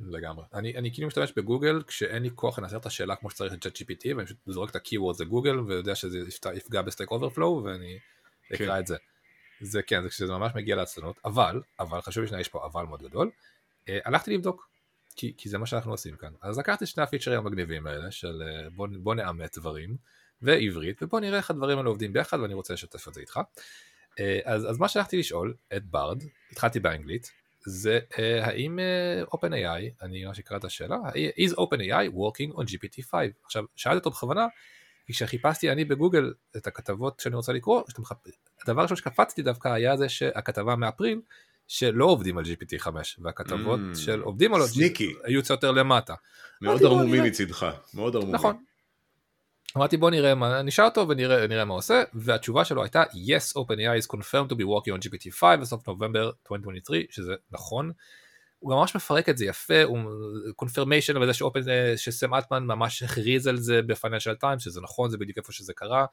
לגמרי. אני, אני כאילו משתמש בגוגל כשאין לי כוח לנסח את השאלה כמו שצריך את ChatGPT ואני פשוט זורק את ה-Keywords לגוגל ויודע שזה יפגע ב Stack Overflow ואני אקרא
כן.
את זה. זה כן, זה כשזה ממש מגיע לעצלנות, אבל, אבל חשוב לי שיש פה אבל מאוד גדול, אה, הלכתי לבדוק, כי, כי זה מה שאנחנו עושים כאן. אז לקחתי שני הפיצ'רים המגניבים האלה של אה, בוא, בוא נאמת דברים, ועברית, ובוא נראה איך הדברים האלה עובדים ביחד ואני רוצה לשתף את זה איתך. אה, אז, אז מה שהלכתי לשאול את ברד, התחלתי באנגלית, זה uh, האם uh, OpenAI, אני ממש אקרא את השאלה, is OpenAI working on GPT-5? עכשיו, שאלתי אותו בכוונה, כי כשחיפשתי אני בגוגל את הכתבות שאני רוצה לקרוא, מחפ... הדבר הראשון שקפצתי דווקא היה זה שהכתבה מאפריל, שלא עובדים על GPT-5, והכתבות
Mm,
של עובדים על
סניקי.
היו יוצא יותר למטה.
מאוד ערמומי. מצידך, מאוד ערמומי.
נכון. אמרתי בוא נראה מה, נשאל אותו ונראה נראה מה עושה, והתשובה שלו הייתה yes OpenAI is confirmed to be working on GPT-5 בסוף נובמבר 2023, שזה נכון. הוא ממש מפרק את זה יפה, הוא קונפרמיישן וזה שאופן, שסם אלטמן ממש הכריז על זה בפיננשל טיים, שזה נכון, זה בדיוק איפה שזה קרה,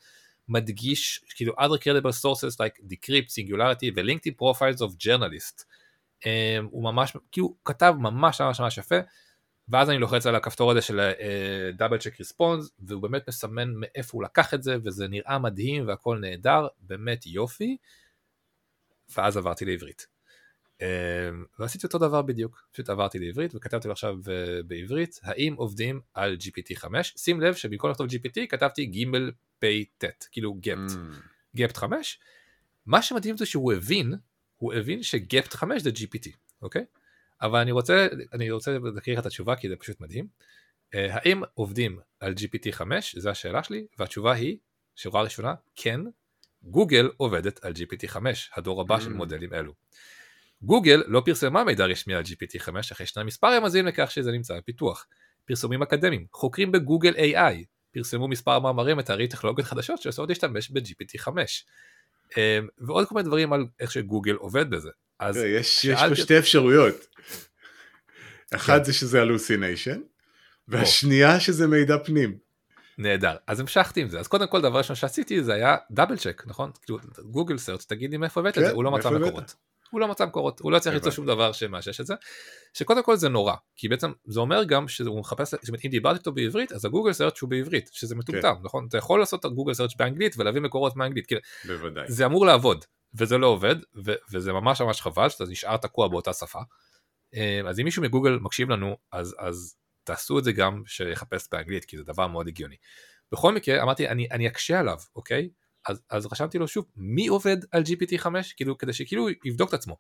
מדגיש כאילו other credible sources like decrypt, singularity ו-LinkedIn profiles of journalist. Um, הוא ממש, כאילו, כתב ממש ממש ממש יפה, ואז אני לוחץ על הכפתור הזה של דאבל צ'ק ריספונס, והוא באמת מסמן מאיפה הוא לקח את זה, וזה נראה מדהים והכל נהדר, באמת יופי, ואז עברתי לעברית. Um, ועשיתי אותו דבר בדיוק, פשוט עברתי לעברית וכתבתי לו עכשיו uh, בעברית, האם עובדים על GPT 5? שים לב שבמקום לכתוב GPT כתבתי גימל פי טט, כאילו גפט, גפט 5. מה שמדהים זה שהוא הבין, הוא הבין שגפט 5 זה GPT, אוקיי? אבל אני רוצה, אני רוצה להקריא לך את התשובה כי זה פשוט מדהים. Uh, האם עובדים על GPT 5? זו השאלה שלי, והתשובה היא, שורה ראשונה, כן, גוגל עובדת על GPT 5, הדור הבא mm. של מודלים אלו. גוגל לא פרסמה מידע רשמי על GPT-5 אך ישנם מספר רמזים לכך שזה נמצא בפיתוח. פרסומים אקדמיים, חוקרים בגוגל AI פרסמו מספר מאמרים מתארי טכנולוגיות חדשות שעושות להשתמש ב-GPT-5. אמ, ועוד כל מיני דברים על איך שגוגל עובד בזה.
אז יש, יש פה שתי אפשרויות. אחת כן. זה שזה הלוסיניישן, והשנייה שזה מידע פנים.
נהדר, אז המשכתי עם זה, אז קודם כל דבר ראשון שעשיתי זה היה דאבל צ'ק, נכון? כאילו גוגל סרט, תגיד לי מאיפה הבאת את זה, כן, הוא לא מצא מקורות. הוא לא מצא מקורות, הוא לא צריך למצוא שום דבר שמאשש את זה, שקודם כל זה נורא, כי בעצם זה אומר גם שהוא מחפש, אם דיברתי איתו בעברית, אז הגוגל סרט הוא בעברית, שזה מטומטם, כן. נכון? אתה יכול לעשות את הגוגל סרט באנגלית ולהביא מקורות מאנגלית. זה אמור לעבוד, וזה לא עובד, ו- וזה ממש ממש חבל שאתה נשאר תקוע באותה שפה. אה, אז אם מישהו מגוגל מקשיב לנו, אז, אז תעשו את זה גם שיחפש באנגלית, כי זה דבר מאוד הגיוני. בכל מקרה, אמרתי, אני, אני אקשה עליו, אוקיי? אז, אז רשמתי לו שוב, מי עובד על GPT-5? כאילו, כדי שכאילו יבדוק את עצמו.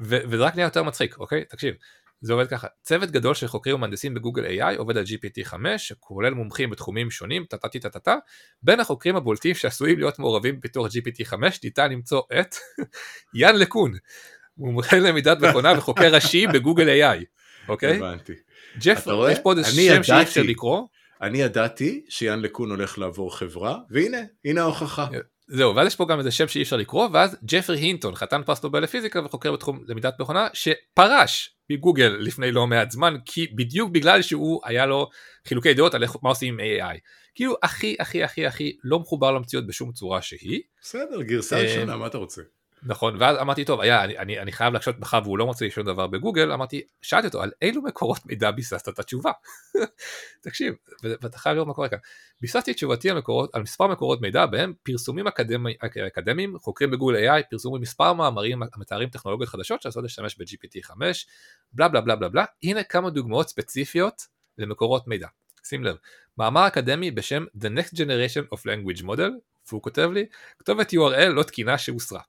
ו, וזה רק נהיה יותר מצחיק, אוקיי? תקשיב, זה עובד ככה, צוות גדול של חוקרים ומהנדסים בגוגל AI עובד על GPT-5, שכולל מומחים בתחומים שונים, טה-טה טה טה טה, בין החוקרים הבולטים שעשויים להיות מעורבים בפיתוח GPT-5 ניתן למצוא את יאן לקון, מומחה למידת מכונה וחוקר ראשי בגוגל AI, אוקיי? הבנתי. ג'ף, יש פה עוד שם שאי אפשר לקרוא.
אני ידעתי שיאן לקון הולך לעבור חברה, והנה, הנה ההוכחה.
זהו, ואז יש פה גם איזה שם שאי אפשר לקרוא, ואז ג'פרי הינטון, חתן פרס נובל לפיזיקה וחוקר בתחום למידת מכונה, שפרש מגוגל לפני לא מעט זמן, כי בדיוק בגלל שהוא היה לו חילוקי דעות על מה עושים עם AI. כאילו הכי הכי הכי הכי לא מחובר למציאות בשום צורה שהיא.
בסדר, גרסה ראשונה, מה אתה רוצה?
נכון, ואז אמרתי, טוב, היה, אני, אני, אני חייב להקשות בך והוא לא מוצא לי שום דבר בגוגל, אמרתי, שאלתי אותו, על אילו מקורות מידע ביססת את התשובה? תקשיב, ואתה חייב לראות מה קורה כאן. ביססתי את תשובתי על, מקורות, על מספר מקורות מידע בהם פרסומים אקדמי, אקדמיים, חוקרים בגוגל AI, פרסמו מספר מאמרים המתארים טכנולוגיות חדשות שעשויות להשתמש ב-GPT-5, בלה בלה בלה בלה בלה, הנה כמה דוגמאות ספציפיות למקורות מידע. שים לב, מאמר אקדמי בשם The Next Generation of Language Model, והוא כותב לי, כתובת URL לא תקינה שהוסרה.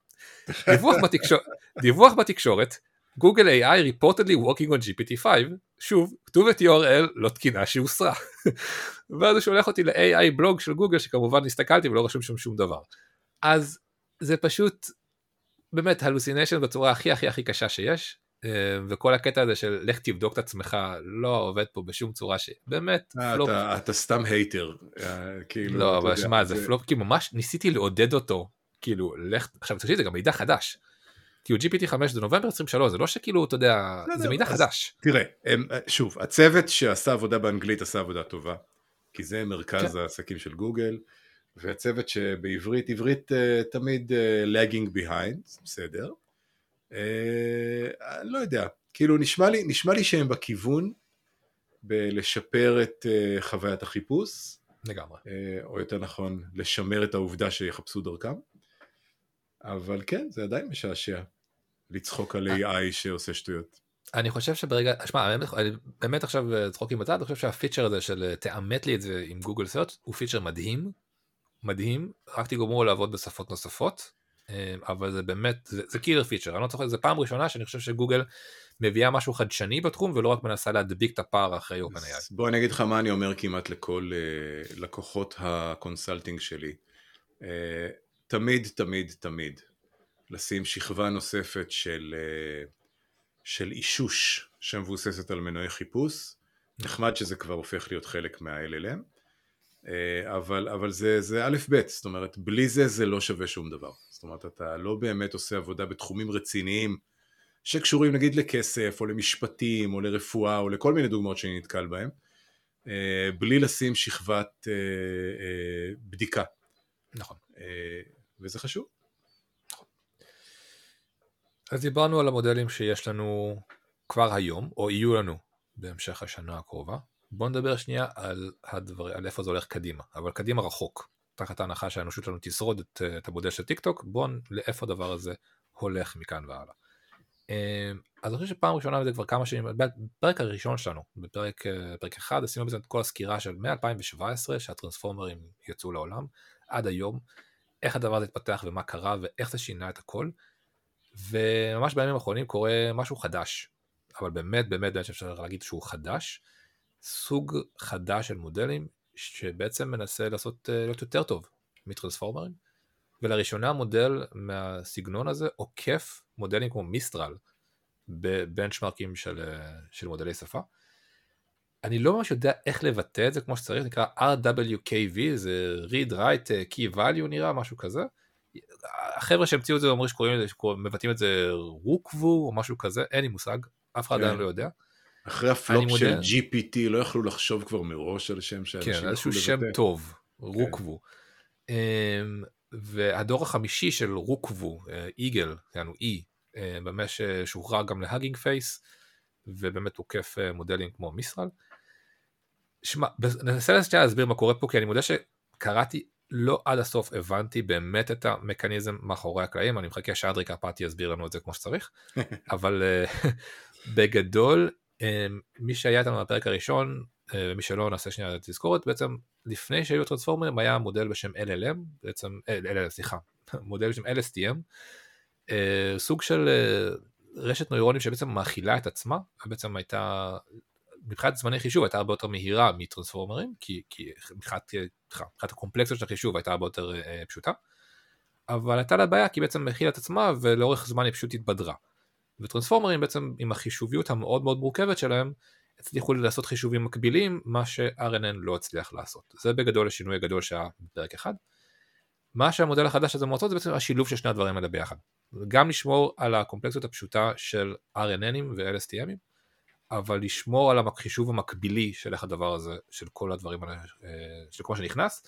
דיווח, בתקשור... דיווח בתקשורת, גוגל AI reportedly working on GPT-5, שוב, כתובת URL לא תקינה שהוסרה. ואז הוא שולח אותי ל-AI בלוג של גוגל שכמובן הסתכלתי ולא רשום שם שום דבר. אז זה פשוט באמת hallucination בצורה הכי הכי הכי קשה שיש. אה, וכל הקטע הזה של לך תבדוק את עצמך לא עובד פה בשום צורה שבאמת
אה, פלופ. אתה, סתם hater.
אה, כאילו, לא אבל שמע זה פלופ כי ממש ניסיתי לעודד אותו כאילו, לך, עכשיו תקשיב, זה גם מידע חדש. כאילו GPT 5 זה נובמבר 23, זה לא שכאילו, אתה יודע, זה, זה מידע חדש.
תראה, הם, שוב, הצוות שעשה עבודה באנגלית עשה עבודה טובה, כי זה מרכז כן. העסקים של גוגל, והצוות שבעברית, עברית uh, תמיד uh, lagging behind, בסדר. Uh, אני לא יודע, כאילו נשמע לי, נשמע לי שהם בכיוון בלשפר את uh, חוויית החיפוש.
לגמרי.
או יותר נכון, לשמר את העובדה שיחפשו דרכם. אבל כן, זה עדיין משעשע לצחוק על AI שעושה שטויות.
אני חושב שברגע, שמע, באמת, באמת עכשיו אה, צחוקים בצד, אני חושב שהפיצ'ר הזה של אה, תאמת לי את זה עם גוגל סרט הוא פיצ'ר מדהים, מדהים, רק תגמרו לעבוד בשפות נוספות, אה, אבל זה באמת, זה, זה killer feature, אני לא צוחק, זה פעם ראשונה שאני חושב שגוגל מביאה משהו חדשני בתחום ולא רק מנסה להדביק את הפער אחרי OpenAI.
בוא אני אגיד לך מה אני אומר כמעט לכל לקוחות ה consulting שלי. תמיד, תמיד, תמיד לשים שכבה נוספת של, אה, של אישוש שמבוססת על מנועי חיפוש. נחמד שזה כבר הופך להיות חלק מה-LLM, אה, אבל, אבל זה, זה א' ב', זאת אומרת, בלי זה זה לא שווה שום דבר. זאת אומרת, אתה לא באמת עושה עבודה בתחומים רציניים שקשורים נגיד לכסף או למשפטים או לרפואה או לכל מיני דוגמאות שאני נתקל בהן, אה, בלי לשים שכבת בדיקה.
נכון.
וזה חשוב.
אז דיברנו על המודלים שיש לנו כבר היום, או יהיו לנו בהמשך השנה הקרובה. בואו נדבר שנייה על, הדבר, על איפה זה הולך קדימה, אבל קדימה רחוק. תחת ההנחה שהאנושות שלנו תשרוד את, את המודל של טיק טוק, בואו לאיפה הדבר הזה הולך מכאן והלאה. אמ, אז אני חושב שפעם ראשונה זה כבר כמה שנים, בפרק הראשון שלנו, בפרק פרק אחד, עשינו בזה את כל הסקירה של מ-2017 שהטרנספורמרים יצאו לעולם, עד היום, איך הדבר הזה התפתח ומה קרה ואיך זה שינה את הכל, וממש בימים האחרונים קורה משהו חדש, אבל באמת באמת באמת אפשר להגיד שהוא חדש, סוג חדש של מודלים שבעצם מנסה לעשות, אה, להיות יותר טוב מטרנספורמרים, ולראשונה מודל מהסגנון הזה עוקף מודלים כמו מיסטרל בבנצ'מרקים של, אה, של מודלי שפה. אני לא ממש יודע איך לבטא את זה כמו שצריך, נקרא RWKV, זה read write אה, key value נראה, משהו כזה. החבר'ה שהמציאו את זה אומרים שקוראים לזה, מבטאים את זה רוקוו או משהו כזה, אין לי מושג, אף אחד עדיין כן. לא יודע.
אחרי הפלופ של מודה... GPT לא יכלו לחשוב כבר מראש על שם שאנשים
כן, איזשהו שם טוב, רוקוו. כן. והדור החמישי של רוקוו, Eagle, יענו אי, באמת שוחרר גם ל Hugging Face, ובאמת עוקף אה, מודלים כמו Mistral. שמע, ננסה להסביר מה קורה פה, כי אני מודה שקראתי לא עד הסוף הבנתי באמת את המכניזם מאחורי הקלעים, אני מחכה שאדרי קרפטי יסביר לנו את זה כמו שצריך, אבל אה, בגדול, אה, מי שהיה איתנו בפרק הראשון, מי שלא נעשה שנייה תזכורת, בעצם לפני שהיו טרנספורמרים היה מודל בשם LLM, בעצם, LLM, סליחה, מודל בשם LSTM, סוג של רשת נוירונים שבעצם מאכילה את עצמה, ובעצם הייתה, מבחינת זמני חישוב הייתה הרבה יותר מהירה מטרנספורמרים, כי, כי מבחינת, מבחינת הקומפלקסיות של החישוב הייתה הרבה יותר אה, פשוטה, אבל הייתה לה בעיה כי בעצם הכילה את עצמה ולאורך זמן היא פשוט התבדרה. וטרנספורמרים בעצם עם החישוביות המאוד מאוד מורכבת שלהם, הצליחו לעשות חישובים מקבילים, מה ש-RNN לא הצליח לעשות. זה בגדול השינוי הגדול שהיה בפרק אחד. מה שהמודל החדש הזה מועצות זה בעצם השילוב של שני הדברים האלה ביחד. גם לשמור על הקומפלקסיות הפשוטה של RNNים ו-LSTMים, אבל לשמור על החישוב המקבילי של איך הדבר הזה, של כל הדברים אה, של כל מה שנכנס.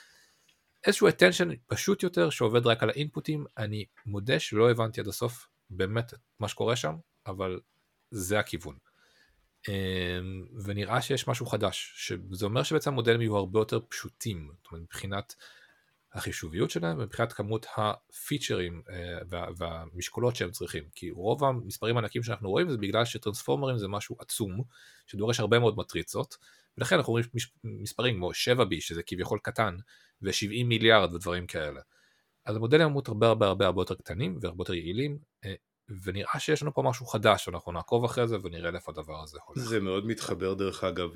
איזשהו attention פשוט יותר שעובד רק על האינפוטים, אני מודה שלא הבנתי עד הסוף באמת מה שקורה שם, אבל זה הכיוון. אמ, ונראה שיש משהו חדש, שזה אומר שבעצם המודלים יהיו הרבה יותר פשוטים, זאת אומרת מבחינת החישוביות שלהם ומבחינת כמות הפיצ'רים אה, וה, והמשקולות שהם צריכים. כי רוב המספרים הענקים שאנחנו רואים זה בגלל שטרנספורמרים זה משהו עצום שדורש הרבה מאוד מטריצות ולכן אנחנו רואים מספרים כמו 7B שזה כביכול קטן ו-70 מיליארד ודברים כאלה. אז המודלים אמורים הרבה הרבה הרבה הרבה יותר קטנים והרבה יותר יעילים אה, ונראה שיש לנו פה משהו חדש, אנחנו נעקוב אחרי זה ונראה לאיפה הדבר הזה הולך.
זה מאוד מתחבר דרך אגב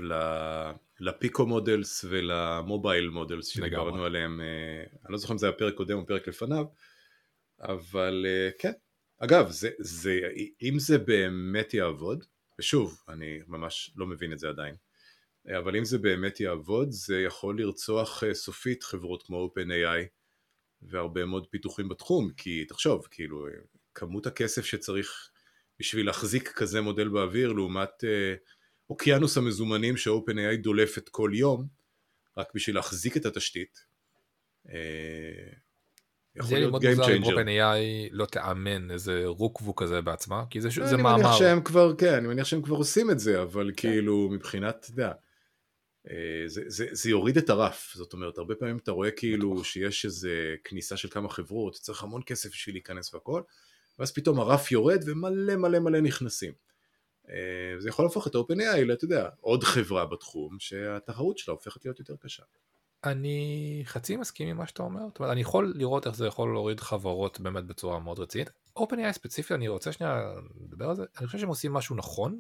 ל pico models ול mobile models שדיברנו עליהם, אה, אני לא זוכר אם זה היה פרק קודם או פרק לפניו, אבל אה, כן, אגב, זה, זה, אם זה באמת יעבוד, ושוב, אני ממש לא מבין את זה עדיין, אבל אם זה באמת יעבוד, זה יכול לרצוח אה, סופית חברות כמו OpenAI והרבה מאוד פיתוחים בתחום, כי תחשוב, כאילו, כמות הכסף שצריך בשביל להחזיק כזה מודל באוויר לעומת אה, אוקיינוס המזומנים ש-OpenAI דולפת כל יום רק בשביל להחזיק את התשתית. אה,
יכול להיות Game Changer. זה OpenAI לא תאמן איזה רוקוו כזה בעצמה, כי זה,
זה מאמר. אני מניח שהם כבר, כן, אני מניח שהם כבר עושים את זה, אבל כן. כאילו מבחינת, אתה יודע, אה, זה, זה, זה יוריד את הרף, זאת אומרת, הרבה פעמים אתה רואה כאילו שיש איזה כניסה של כמה חברות, צריך המון כסף בשביל להיכנס והכל, ואז פתאום הרף יורד ומלא מלא מלא נכנסים. אה, זה יכול להפוך את OpenAI, אתה יודע, עוד חברה בתחום שהתחרות שלה הופכת להיות יותר קשה.
אני חצי מסכים עם מה שאתה אומר, זאת אומרת, אני יכול לראות איך זה יכול להוריד חברות באמת בצורה מאוד רצינית. OpenAI ספציפי, אני רוצה שנייה לדבר על זה, אני חושב שהם עושים משהו נכון,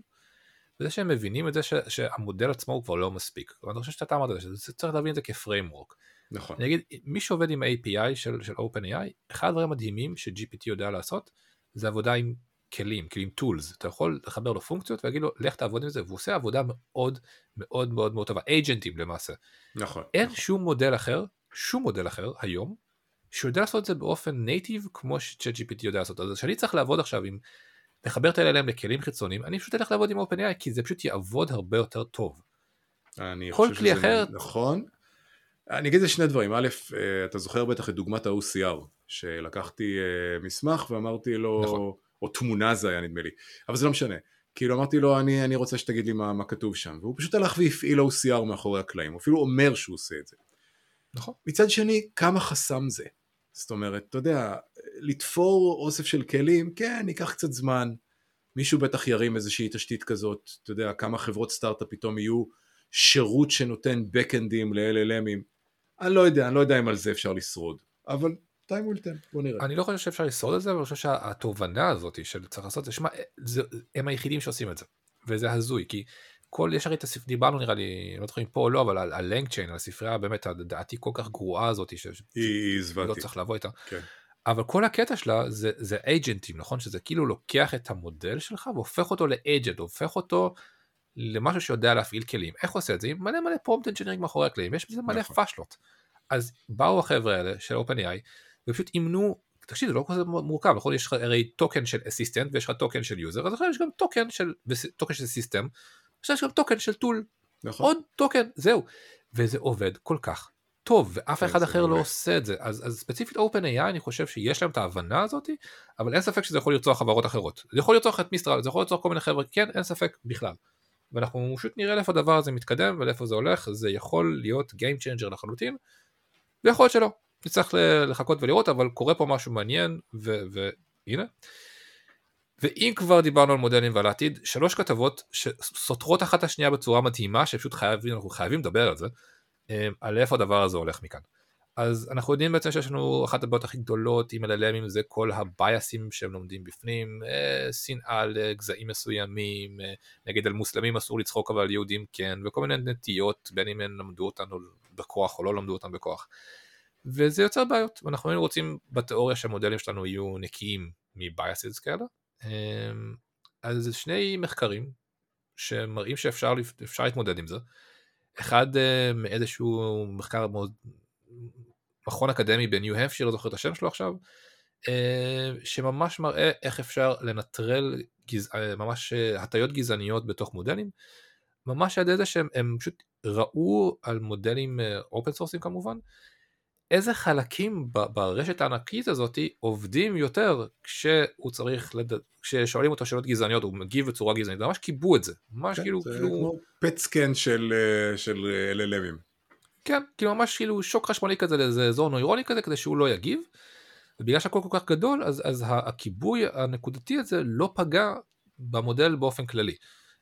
וזה שהם מבינים את זה ש, שהמודל עצמו הוא כבר לא מספיק. אני חושב שאתה אמרת את זה, שצריך להבין את זה כפריימוורק.
נכון.
אני אגיד, מי שעובד עם ה-API של, של OpenAI, אחד הדברים המדהימים ש-GPT יודע לעשות, זה עבודה עם כלים, כלים טולס, אתה יכול לחבר לו פונקציות ולהגיד לו לך תעבוד עם זה, והוא עושה עבודה מאוד מאוד מאוד מאוד טובה, אייג'נטים למעשה.
נכון.
אין
נכון.
שום מודל אחר, שום מודל אחר היום, שיודע לעשות את זה באופן נייטיב כמו ש-GPT יודע לעשות. אז כשאני צריך לעבוד עכשיו עם לחבר את ה-LLM לכלים חיצוניים, אני פשוט אלך לעבוד עם OpenAI, כי זה פשוט יעבוד הרבה יותר טוב.
אני חושב שזה
אחר-
נכון. אני אגיד את שני דברים, א', אה, אתה זוכר בטח את דוגמת ה-OCR, שלקחתי אה, מסמך ואמרתי לו,
נכון.
או תמונה זה היה נדמה לי, אבל זה לא משנה. כאילו אמרתי לו, אני, אני רוצה שתגיד לי מה, מה כתוב שם, והוא פשוט הלך והפעיל OCR מאחורי הקלעים, הוא אפילו אומר שהוא עושה את זה.
נכון.
מצד שני, כמה חסם זה? זאת אומרת, אתה יודע, לתפור אוסף של כלים, כן, ייקח קצת זמן. מישהו בטח ירים איזושהי תשתית כזאת, אתה יודע, כמה חברות סטארט-אפ פתאום יהיו שירות שנותן backendים ל-LLMים. אני לא יודע, אני לא יודע אם על זה אפשר לשרוד, אבל time will tell, בוא נראה.
אני לא חושב שאפשר לשרוד את זה, אבל אני חושב שהתובנה הזאת של צריך לעשות זה, שמע, הם היחידים שעושים את זה, וזה הזוי, כי כל, יש הרי את הספר, דיברנו נראה לי, לא זוכר אם פה או לא, אבל על ה LangChain, על הספרייה באמת הלדעתי כל כך גרועה הזאת, ש-
היא
לא
זוועתית.
צריך לבוא איתה.
כן.
אבל כל הקטע שלה זה, זה אייג'נטים, נכון? שזה כאילו לוקח את המודל שלך והופך אותו ל agent, הופך אותו למשהו שיודע להפעיל כלים. איך הוא עושה את זה? עם מלא מלא prompt engineering מאחורי הקלעים, יש בזה מלא
נכון.
פאשלות. אז באו החבר'ה האלה של OpenAI ופשוט אימנו, תקשיב, זה לא כזה מורכב, נכון? יש לך הרי token של assistant ויש לך token של user, אז עכשיו יש גם token של, token של system, עכשיו יש גם token של tool,
נכון?
עוד token, זהו. וזה עובד כל כך טוב, ואף
כן,
אחד אחר לא. עושה את זה. אז, אז ספציפית OpenAI, אני חושב שיש להם את ההבנה הזאת, אבל אין ספק שזה יכול לרצוח חברות אחרות. זה יכול לרצוח את Mistral, זה יכול לרצוח כל מיני חבר'ה, כן, אין ספק בכלל. ואנחנו פשוט נראה לאיפה הדבר הזה מתקדם ולאיפה זה הולך, זה יכול להיות Game Changer לחלוטין, ויכול להיות שלא. נצטרך לחכות ולראות, אבל קורה פה משהו מעניין, והנה. ואם כבר דיברנו על מודלים ועל העתיד, שלוש כתבות שסותרות אחת השנייה בצורה מדהימה, שפשוט חייבים, אנחנו חייבים לדבר על זה, אה, על איפה הדבר הזה הולך מכאן. אז אנחנו יודעים בעצם שיש לנו אחת הבעיות הכי גדולות עם LLMים זה כל הבייסים שהם לומדים בפנים, אה, שנאה לגזעים מסוימים, אה, נגיד על מוסלמים אסור לצחוק אבל על יהודים כן, וכל מיני נטיות בין אם הם למדו אותנו בכוח או לא למדו אותם בכוח. וזה יוצר בעיות, ואנחנו היינו רוצים בתיאוריה שהמודלים שלנו יהיו נקיים מבייסס כאלה. אה, אז שני מחקרים שמראים שאפשר להתמודד עם זה. אחד מאיזשהו מחקר מאוד, מכון אקדמי בניו הפשיר, לא זוכר את השם שלו עכשיו, אה, שממש מראה איך אפשר לנטרל גז... אה, ממש אה, הטיות גזעניות בתוך מודלים, ממש על ידי זה שהם הם פשוט ראו על מודלים אופן סורסים כמובן, איזה חלקים ברשת הענקית הזאת עובדים יותר כשהוא צריך, לד... כששואלים אותו שאלות גזעניות, הוא מגיב בצורה גזענית, ממש קיבו את זה, ממש
כן,
כאילו,
זה
כאילו...
פט סקן של של LLMים.
כן, כאילו ממש כאילו שוק חשמלי כזה לאיזה אזור נוירוני כזה כדי שהוא לא יגיב. ובגלל שהכל כל כך גדול אז, אז הכיבוי הנקודתי הזה לא פגע במודל באופן כללי.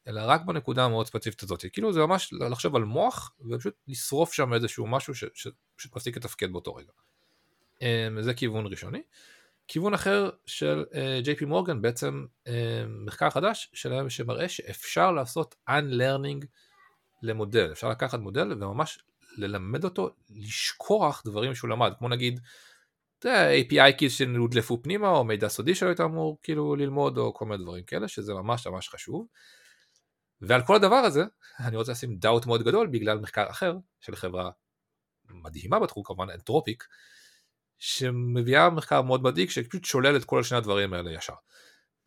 אלא רק בנקודה המאוד ספציפית הזאת. כאילו זה ממש לחשוב על מוח ופשוט לשרוף שם איזשהו משהו שפשוט מפסיק לתפקד באותו רגע. אמ, זה כיוון ראשוני. כיוון אחר של ג'יי פי מורגן בעצם אמ, מחקר חדש שלהם שמראה שאפשר לעשות unlearning למודל. אפשר לקחת מודל וממש ללמד אותו לשכוח דברים שהוא למד, כמו נגיד API keys שנודלפו פנימה, או מידע סודי שלו היית אמור כאילו ללמוד, או כל מיני דברים כאלה, שזה ממש ממש חשוב. ועל כל הדבר הזה, אני רוצה לשים doubt מאוד גדול בגלל מחקר אחר של חברה מדהימה בתחום, כמובן Anthropic, שמביאה מחקר מאוד מדאיג, שפשוט שולל את כל שני הדברים האלה ישר.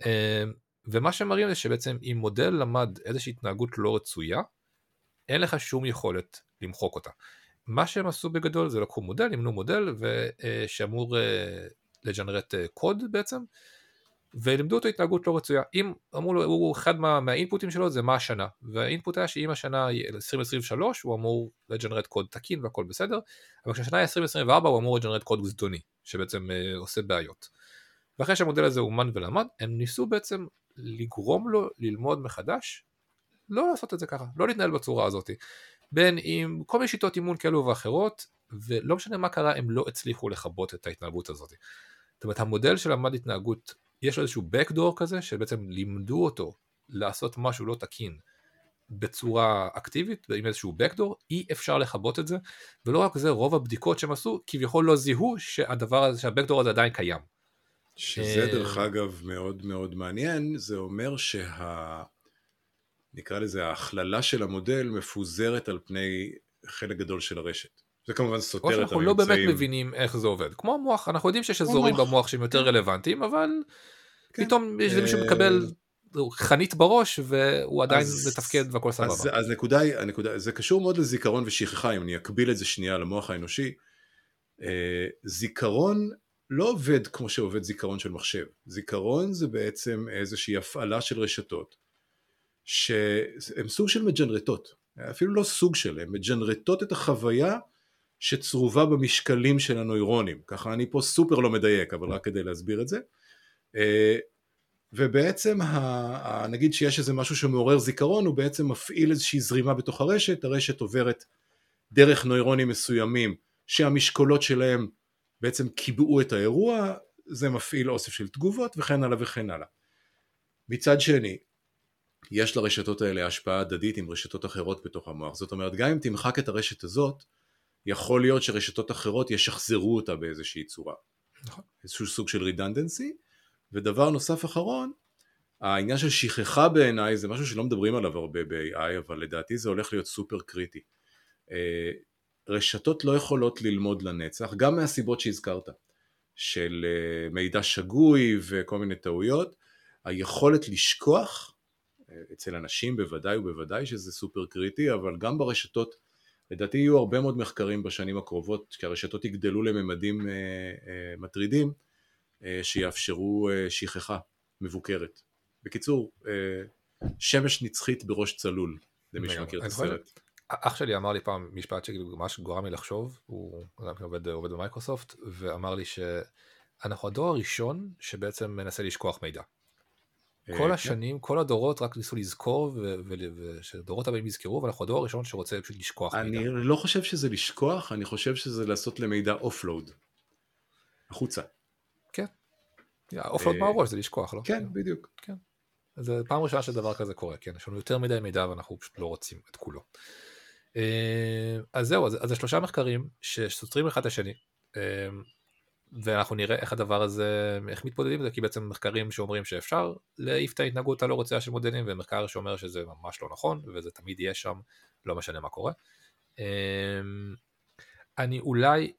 אמ, ומה שמראים זה שבעצם אם מודל למד איזושהי התנהגות לא רצויה, אין לך שום יכולת למחוק אותה. מה שהם עשו בגדול זה לקחו מודל, אימנו מודל שאמור אה, לג'נרט אה, קוד בעצם, ולימדו אותו התנהגות לא רצויה. אם אמרו לו, הוא אחד מה, מהאינפוטים שלו זה מה השנה, והאינפוט היה שאם השנה היא 2023 הוא אמור לג'נרט קוד תקין והכל בסדר, אבל כשהשנה היא 2024 הוא אמור לג'נרט קוד זדוני, שבעצם אה, עושה בעיות. ואחרי שהמודל הזה אומן ולמד, הם ניסו בעצם לגרום לו ללמוד מחדש, לא לעשות את זה ככה, לא להתנהל בצורה הזאת. בין עם כל מיני שיטות אימון כאלו ואחרות, ולא משנה מה קרה, הם לא הצליחו לכבות את ההתנהגות הזאת. זאת אומרת, המודל שלמד התנהגות, יש לו איזשהו backdoor כזה, שבעצם לימדו אותו לעשות משהו לא תקין בצורה אקטיבית, עם איזשהו backdoor, אי אפשר לכבות את זה, ולא רק זה, רוב הבדיקות שהם עשו, כביכול לא זיהו שהדבר הזה, שהbackdoor הזה עדיין קיים.
שזה
אה,
דרך אגב מאוד מאוד מעניין, זה אומר שה... נקרא לזה ההכללה של המודל מפוזרת על פני חלק גדול של הרשת. זה כמובן סותר את
שאנחנו לא באמת
הממצאים.
מבינים איך זה עובד. כמו המוח, אנחנו יודעים שיש אזורים
מוח.
במוח שהם יותר רלוונטיים, אבל
כן.
פתאום יש מישהו מקבל חנית בראש והוא עדיין אז, מתפקד והכל סבבה.
אז, אז נקודה היא, הנקודה, זה קשור מאוד לזיכרון ושכחה, אם אני אקביל את זה שנייה למוח האנושי. אה, זיכרון לא עובד כמו שעובד זיכרון של מחשב. זיכרון זה בעצם איזושהי הפעלה של רשתות, שהן סוג של מג'נרטות, אפילו לא סוג של, הן מג'נרטות את החוויה שצרובה במשקלים של הנוירונים. ככה אני פה סופר לא מדייק, אבל רק כדי להסביר את זה. אה, ובעצם ה, נגיד שיש איזה משהו שמעורר זיכרון, הוא בעצם מפעיל איזושהי זרימה בתוך הרשת, הרשת עוברת דרך נוירונים מסוימים שהמשקולות שלהם בעצם קיבעו את האירוע, זה מפעיל אוסף של תגובות וכן הלאה וכן הלאה. מצד שני, יש לרשתות האלה השפעה הדדית עם רשתות אחרות בתוך המוח, זאת אומרת גם אם תמחק את הרשת הזאת, יכול להיות שרשתות אחרות ישחזרו אותה באיזושהי צורה. נכון. איזשהו סוג של redundancy, ודבר נוסף אחרון, העניין של שכחה בעיניי זה משהו שלא מדברים עליו הרבה ב-AI, אבל לדעתי זה הולך להיות סופר קריטי. אה, רשתות לא יכולות ללמוד לנצח, גם מהסיבות שהזכרת, של אה, מידע שגוי וכל מיני טעויות, היכולת לשכוח, אצל אנשים בוודאי ובוודאי שזה סופר קריטי, אבל גם ברשתות, לדעתי יהיו הרבה מאוד מחקרים בשנים הקרובות, כי הרשתות יגדלו לממדים מטרידים, שיאפשרו שכחה מבוקרת. בקיצור, שמש נצחית בראש צלול, למי שמכיר את הסרט.
אח שלי אמר לי פעם משפט שממש גורם לי לחשוב, הוא עובד, עובד במייקרוסופט, ואמר לי שאנחנו הדור הראשון שבעצם מנסה לשכוח מידע. כל כן. השנים, כל הדורות רק ניסו לזכור, ושדורות הבאים יזכרו, ואנחנו הדור הראשון שרוצה פשוט לשכוח
מידע. אני לא חושב שזה לשכוח, אני חושב שזה לעשות למידע offload. החוצה.
כן. offload מהראש זה לשכוח, לא?
כן, בדיוק.
כן. זה פעם ראשונה שדבר כזה קורה, כן, יש לנו יותר מדי מידע ואנחנו פשוט לא רוצים את כולו. אה, אז זהו, אז, זה שלושה מחקרים שסותרים אחד את השני, אה, ואנחנו נראה איך הדבר הזה, איך מתמודדים עם זה, כי בעצם מחקרים שאומרים שאפשר להעיף את ההתנהגות הלא רוצה של מודלים, ומחקר שאומר שזה ממש לא נכון, וזה תמיד יהיה שם, לא משנה מה קורה. אה, אני אולי,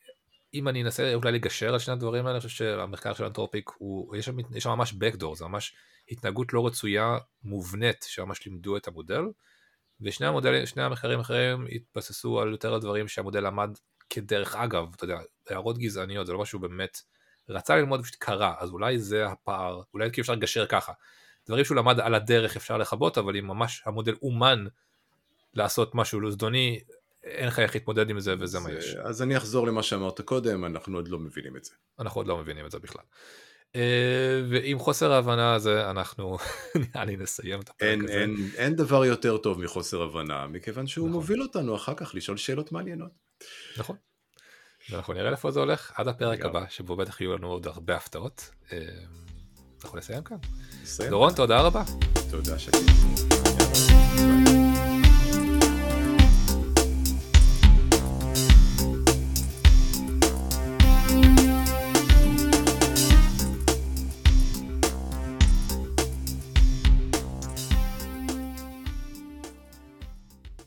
אם אני אנסה אולי לגשר על שני הדברים האלה, אני חושב שהמחקר של אנתרופיק, הוא, יש שם, יש שם ממש backdoor, זה ממש התנהגות לא רצויה מובנית שממש לימדו את המודל ושני המודלים, המחקרים האחרים התבססו על יותר הדברים שהמודל למד כדרך אגב, אתה יודע, הערות גזעניות זה לא משהו באמת רצה ללמוד פשוט קרה, אז אולי זה הפער, אולי כי אפשר לגשר ככה. דברים שהוא למד על הדרך אפשר לכבות, אבל אם ממש המודל אומן לעשות משהו לא זדוני, אין לך איך להתמודד עם זה וזה מה יש.
אז אני אחזור למה שאמרת קודם, אנחנו עוד לא מבינים את זה.
אנחנו עוד לא מבינים את זה בכלל. אה, ועם חוסר ההבנה הזה אנחנו נראה לי נסיים את הפרק
אין, הזה. אין, אין דבר יותר טוב מחוסר הבנה, מכיוון שהוא נכון. מוביל אותנו אחר כך לשאול שאלות מעניינות.
נכון. ואנחנו נראה לאיפה זה הולך עד הפרק הבא, שבו בטח יהיו לנו עוד הרבה הפתעות. אה, אנחנו נסיים כאן. דורון, תודה רבה.
תודה שתי.